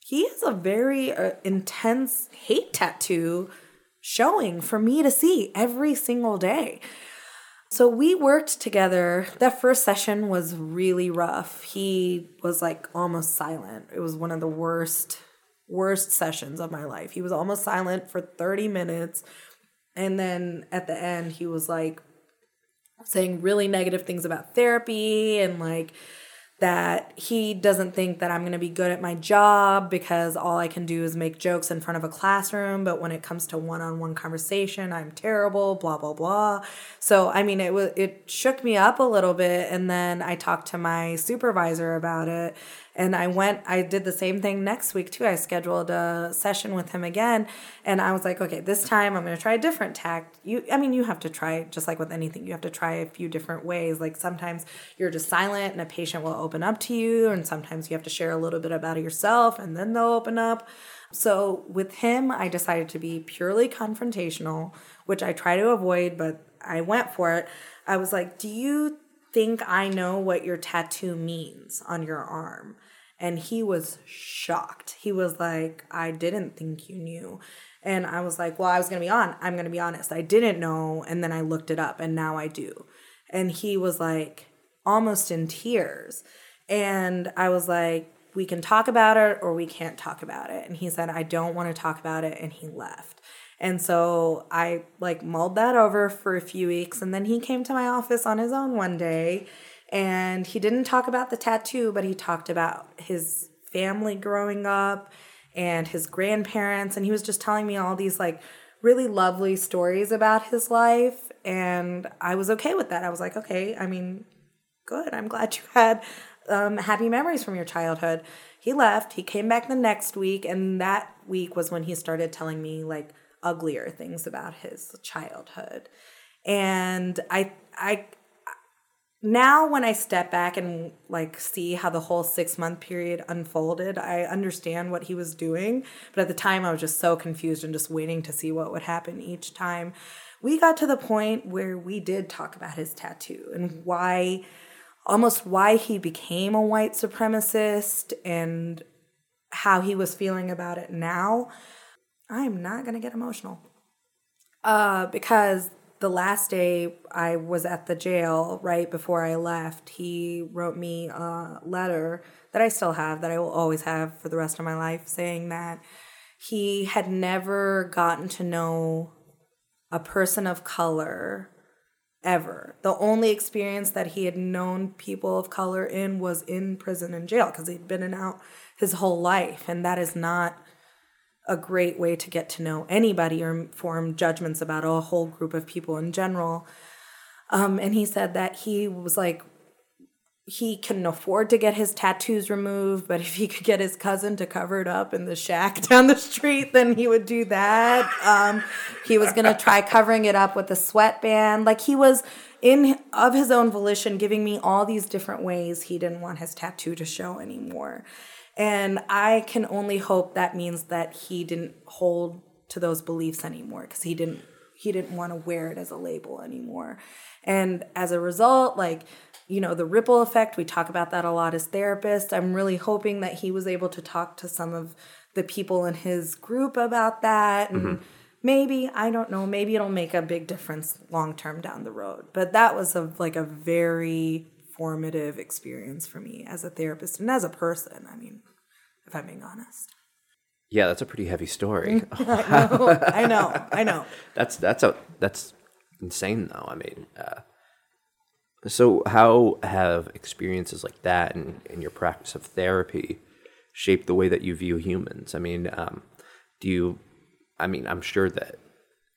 [SPEAKER 3] he has a very uh, intense hate tattoo showing for me to see every single day so we worked together. That first session was really rough. He was like almost silent. It was one of the worst, worst sessions of my life. He was almost silent for 30 minutes. And then at the end, he was like saying really negative things about therapy and like that he doesn't think that I'm going to be good at my job because all I can do is make jokes in front of a classroom. But when it comes to one on one conversation, I'm terrible, blah, blah, blah. So, I mean, it was, it shook me up a little bit. And then I talked to my supervisor about it. And I went, I did the same thing next week too. I scheduled a session with him again. And I was like, okay, this time I'm going to try a different tact. You, I mean, you have to try, just like with anything, you have to try a few different ways. Like sometimes you're just silent and a patient will open up to you. And sometimes you have to share a little bit about yourself and then they'll open up. So with him, I decided to be purely confrontational, which I try to avoid, but I went for it. I was like, do you think I know what your tattoo means on your arm? And he was shocked. He was like, I didn't think you knew. And I was like, Well, I was going to be on. I'm going to be honest. I didn't know. And then I looked it up and now I do. And he was like, almost in tears. And I was like, We can talk about it or we can't talk about it. And he said, I don't want to talk about it. And he left. And so I like mulled that over for a few weeks. And then he came to my office on his own one day and he didn't talk about the tattoo, but he talked about his family growing up and his grandparents. And he was just telling me all these like really lovely stories about his life. And I was okay with that. I was like, okay, I mean, good. I'm glad you had um, happy memories from your childhood. He left. He came back the next week. And that week was when he started telling me like uglier things about his childhood. And I, I, now when I step back and like see how the whole six month period unfolded, I understand what he was doing. But at the time, I was just so confused and just waiting to see what would happen each time. We got to the point where we did talk about his tattoo and why, almost why he became a white supremacist and how he was feeling about it now. I'm not going to get emotional. Uh, because the last day I was at the jail, right before I left, he wrote me a letter that I still have, that I will always have for the rest of my life, saying that he had never gotten to know a person of color ever. The only experience that he had known people of color in was in prison and jail because he'd been in out his whole life. And that is not a great way to get to know anybody or form judgments about a whole group of people in general. Um, and he said that he was like, he couldn't afford to get his tattoos removed, but if he could get his cousin to cover it up in the shack down the street, then he would do that. Um, he was gonna try covering it up with a sweatband. Like he was in of his own volition, giving me all these different ways he didn't want his tattoo to show anymore. And I can only hope that means that he didn't hold to those beliefs anymore because he didn't he didn't want to wear it as a label anymore. And as a result, like you know, the ripple effect, we talk about that a lot as therapists. I'm really hoping that he was able to talk to some of the people in his group about that and mm-hmm. maybe i don't know maybe it'll make a big difference long term down the road but that was a like a very formative experience for me as a therapist and as a person. I mean, if I'm being honest.
[SPEAKER 1] Yeah, that's a pretty heavy story.
[SPEAKER 3] I know, I know, I know.
[SPEAKER 1] That's that's a that's insane though. I mean, uh, so how have experiences like that and in, in your practice of therapy shaped the way that you view humans? I mean, um, do you? I mean, I'm sure that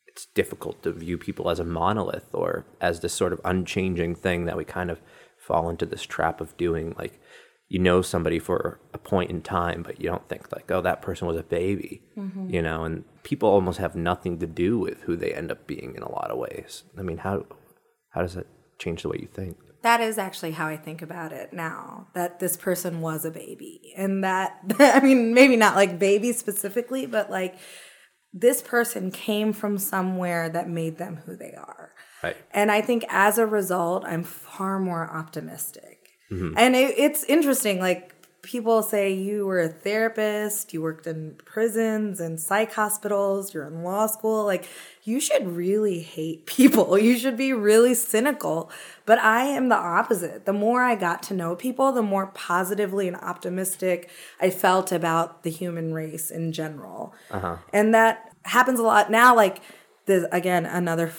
[SPEAKER 1] it's difficult to view people as a monolith or as this sort of unchanging thing that we kind of fall into this trap of doing like you know somebody for a point in time but you don't think like oh that person was a baby mm-hmm. you know and people almost have nothing to do with who they end up being in a lot of ways i mean how how does that change the way you think
[SPEAKER 3] that is actually how I think about it now. That this person was a baby, and that I mean, maybe not like baby specifically, but like this person came from somewhere that made them who they are.
[SPEAKER 1] Right.
[SPEAKER 3] And I think as a result, I'm far more optimistic. Mm-hmm. And it, it's interesting, like people say you were a therapist, you worked in prisons and psych hospitals, you're in law school. Like, you should really hate people. You should be really cynical. But I am the opposite. The more I got to know people, the more positively and optimistic I felt about the human race in general. Uh-huh. And that happens a lot now. Like, there's again another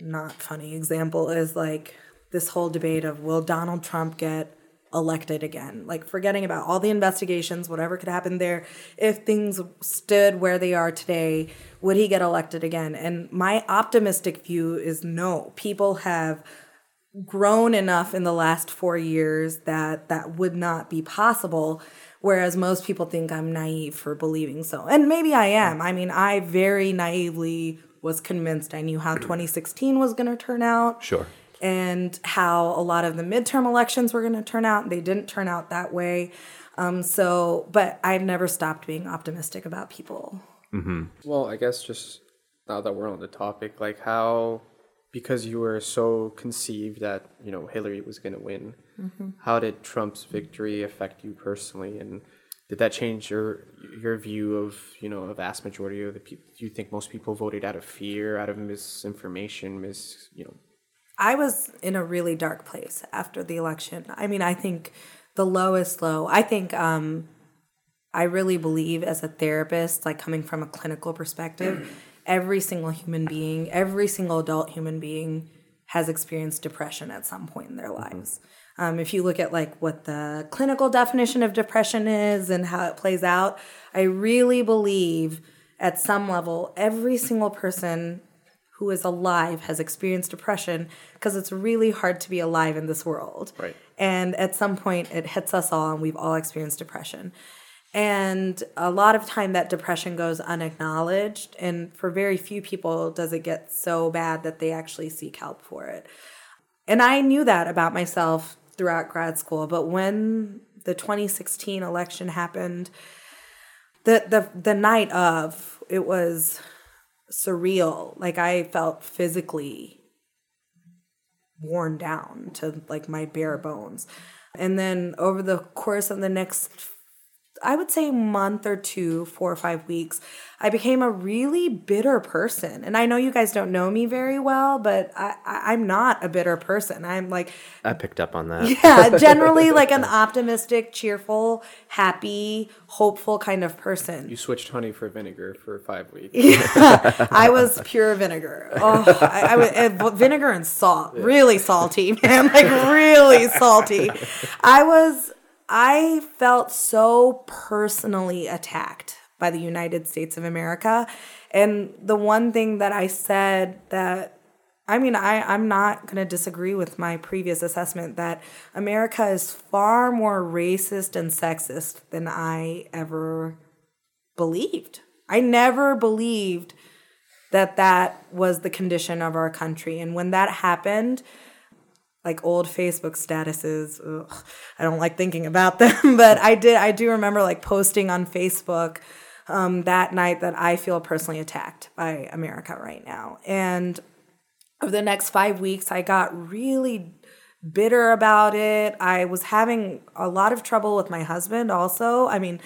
[SPEAKER 3] not funny example is like this whole debate of will Donald Trump get elected again? Like forgetting about all the investigations, whatever could happen there. If things stood where they are today, would he get elected again? And my optimistic view is no. People have grown enough in the last 4 years that that would not be possible whereas most people think I'm naive for believing so. And maybe I am. I mean, I very naively was convinced I knew how 2016 was going to turn out.
[SPEAKER 1] Sure.
[SPEAKER 3] And how a lot of the midterm elections were going to turn out. They didn't turn out that way. Um, so, but I've never stopped being optimistic about people.
[SPEAKER 2] Mm-hmm. Well, I guess just now that we're on the topic, like how because you were so conceived that you know Hillary was going to win, how did Trump's victory affect you personally, and did that change your your view of you know a vast majority of the people? Do you think most people voted out of fear, out of misinformation, mis you know?
[SPEAKER 3] I was in a really dark place after the election. I mean, I think the lowest low. I think um, I really believe as a therapist, like coming from a clinical perspective, every single human being, every single adult human being has experienced depression at some point in their lives. Um, if you look at like what the clinical definition of depression is and how it plays out, I really believe at some level every single person who is alive has experienced depression because it's really hard to be alive in this world.
[SPEAKER 2] Right.
[SPEAKER 3] And at some point it hits us all and we've all experienced depression. And a lot of time that depression goes unacknowledged and for very few people does it get so bad that they actually seek help for it. And I knew that about myself throughout grad school, but when the 2016 election happened, the the the night of, it was surreal. Like I felt physically worn down to like my bare bones. And then over the course of the next I would say month or two, four or five weeks, I became a really bitter person. And I know you guys don't know me very well, but I, I, I'm not a bitter person. I'm like,
[SPEAKER 1] I picked up on that.
[SPEAKER 3] yeah, generally like an optimistic, cheerful, happy, hopeful kind of person.
[SPEAKER 2] You switched honey for vinegar for five weeks.
[SPEAKER 3] I was pure vinegar. Oh, I, I was uh, vinegar and salt, really salty, man, like really salty. I was, I felt so personally attacked by the United States of America, and the one thing that I said that. I mean, I, I'm not going to disagree with my previous assessment that America is far more racist and sexist than I ever believed. I never believed that that was the condition of our country. And when that happened, like old Facebook statuses, ugh, I don't like thinking about them, but I did. I do remember like posting on Facebook um, that night that I feel personally attacked by America right now. And over the next five weeks, I got really bitter about it. I was having a lot of trouble with my husband also. I mean,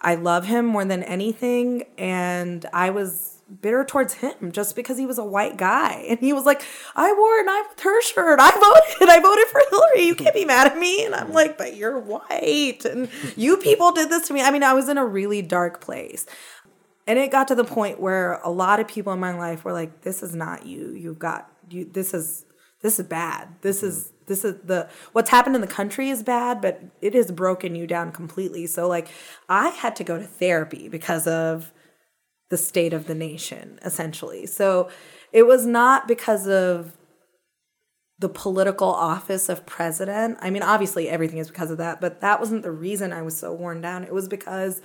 [SPEAKER 3] I love him more than anything. And I was bitter towards him just because he was a white guy. And he was like, I wore an I with her shirt. I voted. I voted for Hillary. You can't be mad at me. And I'm like, but you're white. And you people did this to me. I mean, I was in a really dark place. And it got to the point where a lot of people in my life were like, this is not you. You've got you this is this is bad. This is this is the what's happened in the country is bad, but it has broken you down completely. So like I had to go to therapy because of the state of the nation, essentially. So it was not because of the political office of president. I mean, obviously everything is because of that, but that wasn't the reason I was so worn down. It was because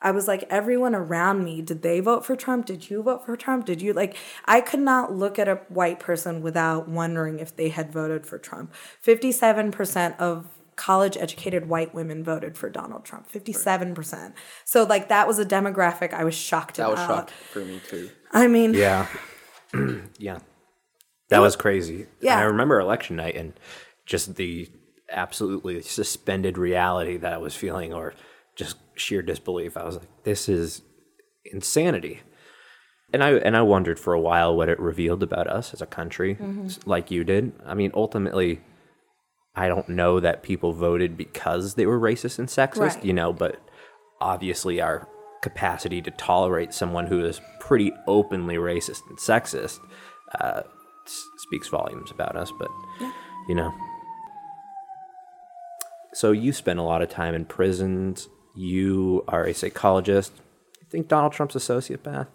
[SPEAKER 3] I was like, everyone around me, did they vote for Trump? Did you vote for Trump? Did you like, I could not look at a white person without wondering if they had voted for Trump. 57% of college educated white women voted for Donald Trump. 57%. So, like, that was a demographic I was shocked
[SPEAKER 2] That was
[SPEAKER 3] about.
[SPEAKER 2] shock for me too.
[SPEAKER 3] I mean,
[SPEAKER 1] Yeah. yeah. That was crazy.
[SPEAKER 3] Yeah.
[SPEAKER 1] I remember election night and just the absolutely suspended reality that I was feeling or just sheer disbelief. I was like, this is insanity. And I and I wondered for a while what it revealed about us as a country, mm-hmm. s- like you did. I mean, ultimately, I don't know that people voted because they were racist and sexist,
[SPEAKER 3] Right.
[SPEAKER 1] you know, but obviously our capacity to tolerate someone who is pretty openly racist and sexist uh, s- speaks volumes about us. But, you know. So you spend a lot of time in prisons. You are a psychologist. You think Donald Trump's a sociopath?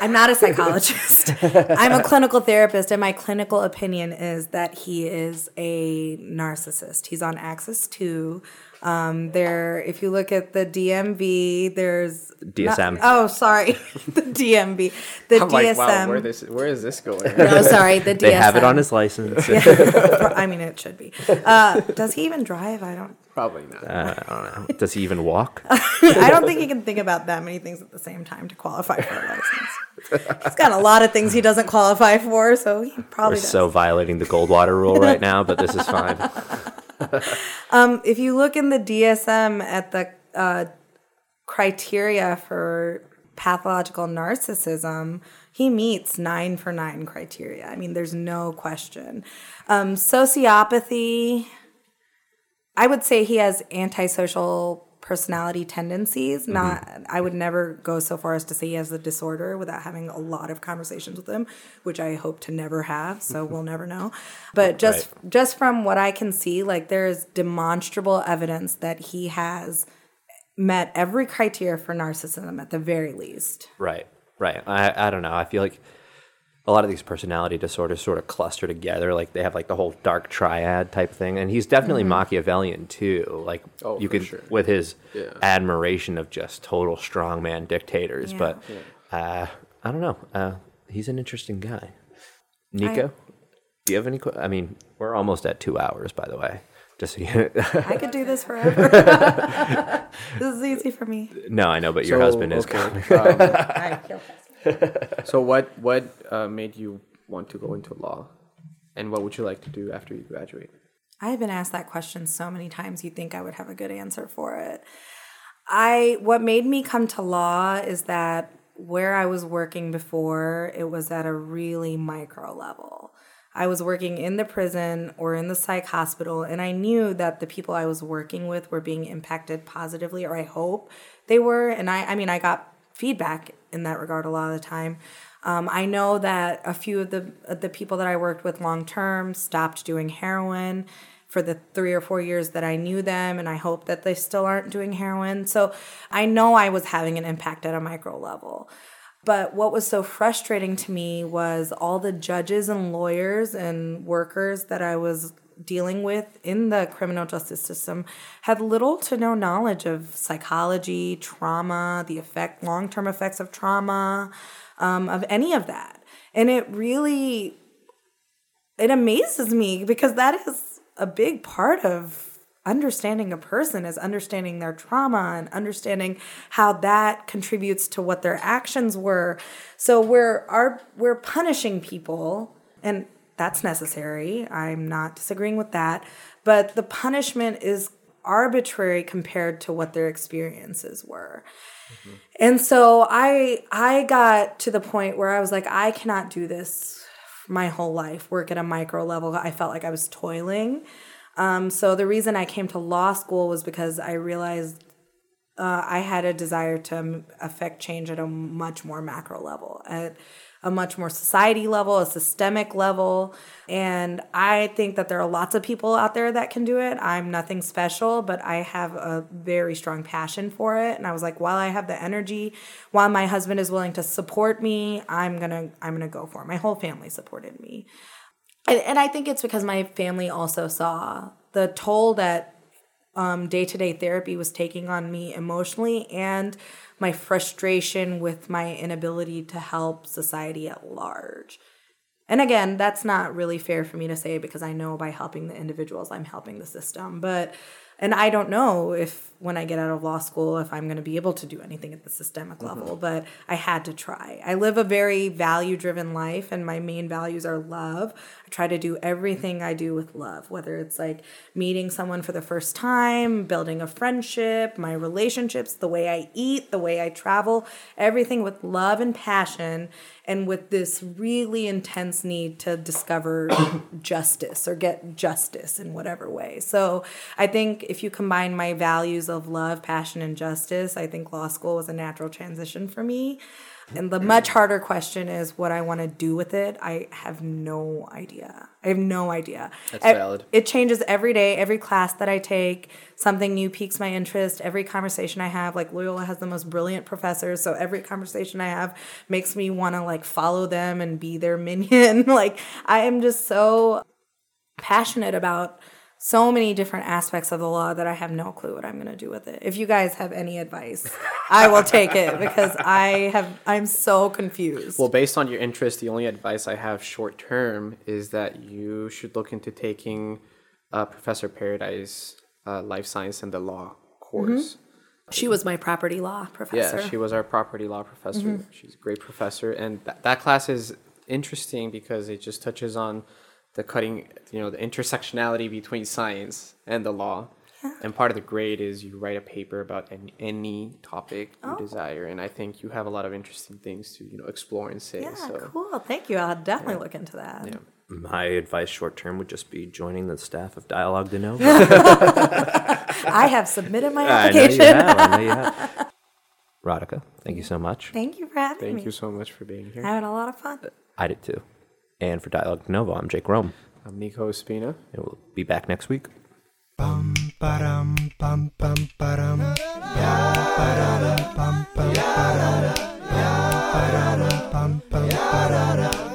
[SPEAKER 3] I'm not a psychologist. I'm a clinical therapist, and my clinical opinion is that he is a narcissist. He's on axis two. Um, there, if you look at the DMV, there's
[SPEAKER 1] DSM.
[SPEAKER 3] not- oh, sorry, the DMV, the
[SPEAKER 2] I'm
[SPEAKER 3] DSM.
[SPEAKER 2] like, wow, where this where is this going?
[SPEAKER 3] no, sorry, the DSM.
[SPEAKER 1] They have it on his license.
[SPEAKER 3] I mean, it should be. Uh, does he even drive? I don't.
[SPEAKER 2] Probably not.
[SPEAKER 1] Uh, I don't know. Does he even walk?
[SPEAKER 3] I don't think he can think about that many things at the same time to qualify for a license. He's got a lot of things he doesn't qualify for, so he probably.
[SPEAKER 1] We're
[SPEAKER 3] probably does.
[SPEAKER 1] so violating the Goldwater rule right now, but this is fine.
[SPEAKER 3] if you look in the DSM at the uh, criteria for pathological narcissism, he meets nine for nine criteria. I mean, there's no question. Um, sociopathy, I would say he has antisocial personality tendencies. Mm-hmm. Not, I would never go so far as to say he has the disorder without having a lot of conversations with him, which I hope to never have. So we'll never know. But just just from what I can see, like there is demonstrable evidence that he has met every criteria for narcissism at the very least.
[SPEAKER 1] Right, right. I, I don't know. I feel like a lot of these personality disorders sort of cluster together. Like they have like the whole dark triad type thing, and he's definitely Machiavellian too. Like
[SPEAKER 2] Oh,
[SPEAKER 1] you could
[SPEAKER 2] sure.
[SPEAKER 1] with his
[SPEAKER 2] Yeah.
[SPEAKER 1] admiration of just total strongman dictators.
[SPEAKER 3] Yeah.
[SPEAKER 1] But uh, I don't know. Uh, he's an interesting guy. Nico, do you have any? que- I mean, we're almost at two hours, by the way. Just so you,
[SPEAKER 3] I could do this forever. this is easy for me.
[SPEAKER 1] no, I know, but your
[SPEAKER 2] So,
[SPEAKER 1] husband is.
[SPEAKER 2] okay. Um,
[SPEAKER 3] I feel fast.
[SPEAKER 2] so what what uh, made you want to go into law, and what would you like to do after you graduate?
[SPEAKER 3] I have been asked that question so many times you'd think I would have a good answer for it. I what made me come to law is that where I was working before, it was at a really micro level. I was working in the prison or in the psych hospital, and I knew that the people I was working with were being impacted positively, or I hope they were. And I, I mean, I got feedback in that regard a lot of the time. Um, I know that a few of the the people that I worked with long term stopped doing heroin for the three or four years that I knew them, and I hope that they still aren't doing heroin. So I know I was having an impact at a micro level. But what was so frustrating to me was all the judges and lawyers and workers that I was dealing with in the criminal justice system had little to no knowledge of psychology, trauma, the effect, long-term effects of trauma, um, of any of that. And it really it amazes me because that is a big part of understanding a person is understanding their trauma and understanding how that contributes to what their actions were so we're are we're punishing people and that's necessary. I'm not disagreeing with that. But the punishment is arbitrary compared to what their experiences were. And so I I got to the point where I was like, I cannot do this my whole life, work at a micro level. I felt like I was toiling. Um, so the reason I came to law school was because I realized uh, I had a desire to affect change at a much more macro level, at a much more society level, a systemic level. And I think that there are lots of people out there that can do it. I'm nothing special, but I have a very strong passion for it. And I was like, while I have the energy, while my husband is willing to support me, I'm gonna I'm gonna go for it. My whole family supported me. And, and I think it's because my family also saw the toll that day to day therapy was taking on me emotionally and my frustration with my inability to help society at large. And again, that's not really fair for me to say because I know by helping the individuals, I'm helping the system. But, and I don't know if when I get out of law school, if I'm going to be able to do anything at the systemic mm-hmm. level, but I had to try. I live a very value driven life, and my main values are love. I try to do everything I do with love, whether it's like meeting someone for the first time, building a friendship, my relationships, the way I eat, the way I travel, everything with love and passion, and with this really intense need to discover justice or get justice in whatever way. So I think if you combine my values of love, passion, and justice, I think law school was a natural transition for me. And the mm. much harder question is what I want to do with it. I have no idea. I have no idea.
[SPEAKER 2] That's
[SPEAKER 3] E-
[SPEAKER 2] valid.
[SPEAKER 3] It changes every day. Every class that I take, something new piques my interest. Every conversation I have, like Loyola has the most brilliant professors, so every conversation I have makes me want to like follow them and be their minion. like I am just so passionate about so many different aspects of the law that I have no clue what I'm going to do with it. If you guys have any advice, I will take it because I have I'm so confused.
[SPEAKER 2] Well, based on your interest, the only advice I have short term is that you should look into taking uh, Professor Paradise uh, life science and the law course.
[SPEAKER 3] She was my property law professor.
[SPEAKER 2] Yeah, she was our property law professor. She's a great professor, and th- that class is interesting because it just touches on the cutting, you know, the intersectionality between science and the law. And part of the grade is you write a paper about any, any topic you oh. desire, and I think you have a lot of interesting things to you know explore and say.
[SPEAKER 3] yeah,
[SPEAKER 2] so
[SPEAKER 3] cool. Thank you. I'll definitely look into that.
[SPEAKER 2] yeah.
[SPEAKER 1] My advice short term would just be joining the staff of Dialogue De Novo.
[SPEAKER 3] I have submitted my
[SPEAKER 1] I know you
[SPEAKER 3] application.
[SPEAKER 1] have. I know you have. Radhika, thank you so much.
[SPEAKER 3] Thank you for having
[SPEAKER 2] Thank
[SPEAKER 3] me.
[SPEAKER 2] you so much for being here.
[SPEAKER 3] I had a lot of fun.
[SPEAKER 1] I did too. And for Dialogue de Novo, I'm Jake Rome.
[SPEAKER 2] I'm Nico Espina.
[SPEAKER 1] And we'll be back next week.
[SPEAKER 4] Bum, ba-dum, bum, bum, ba-dum. Ba-dum, bum, bum, ba-dum. Ba-dum, bum, bum, ba-dum.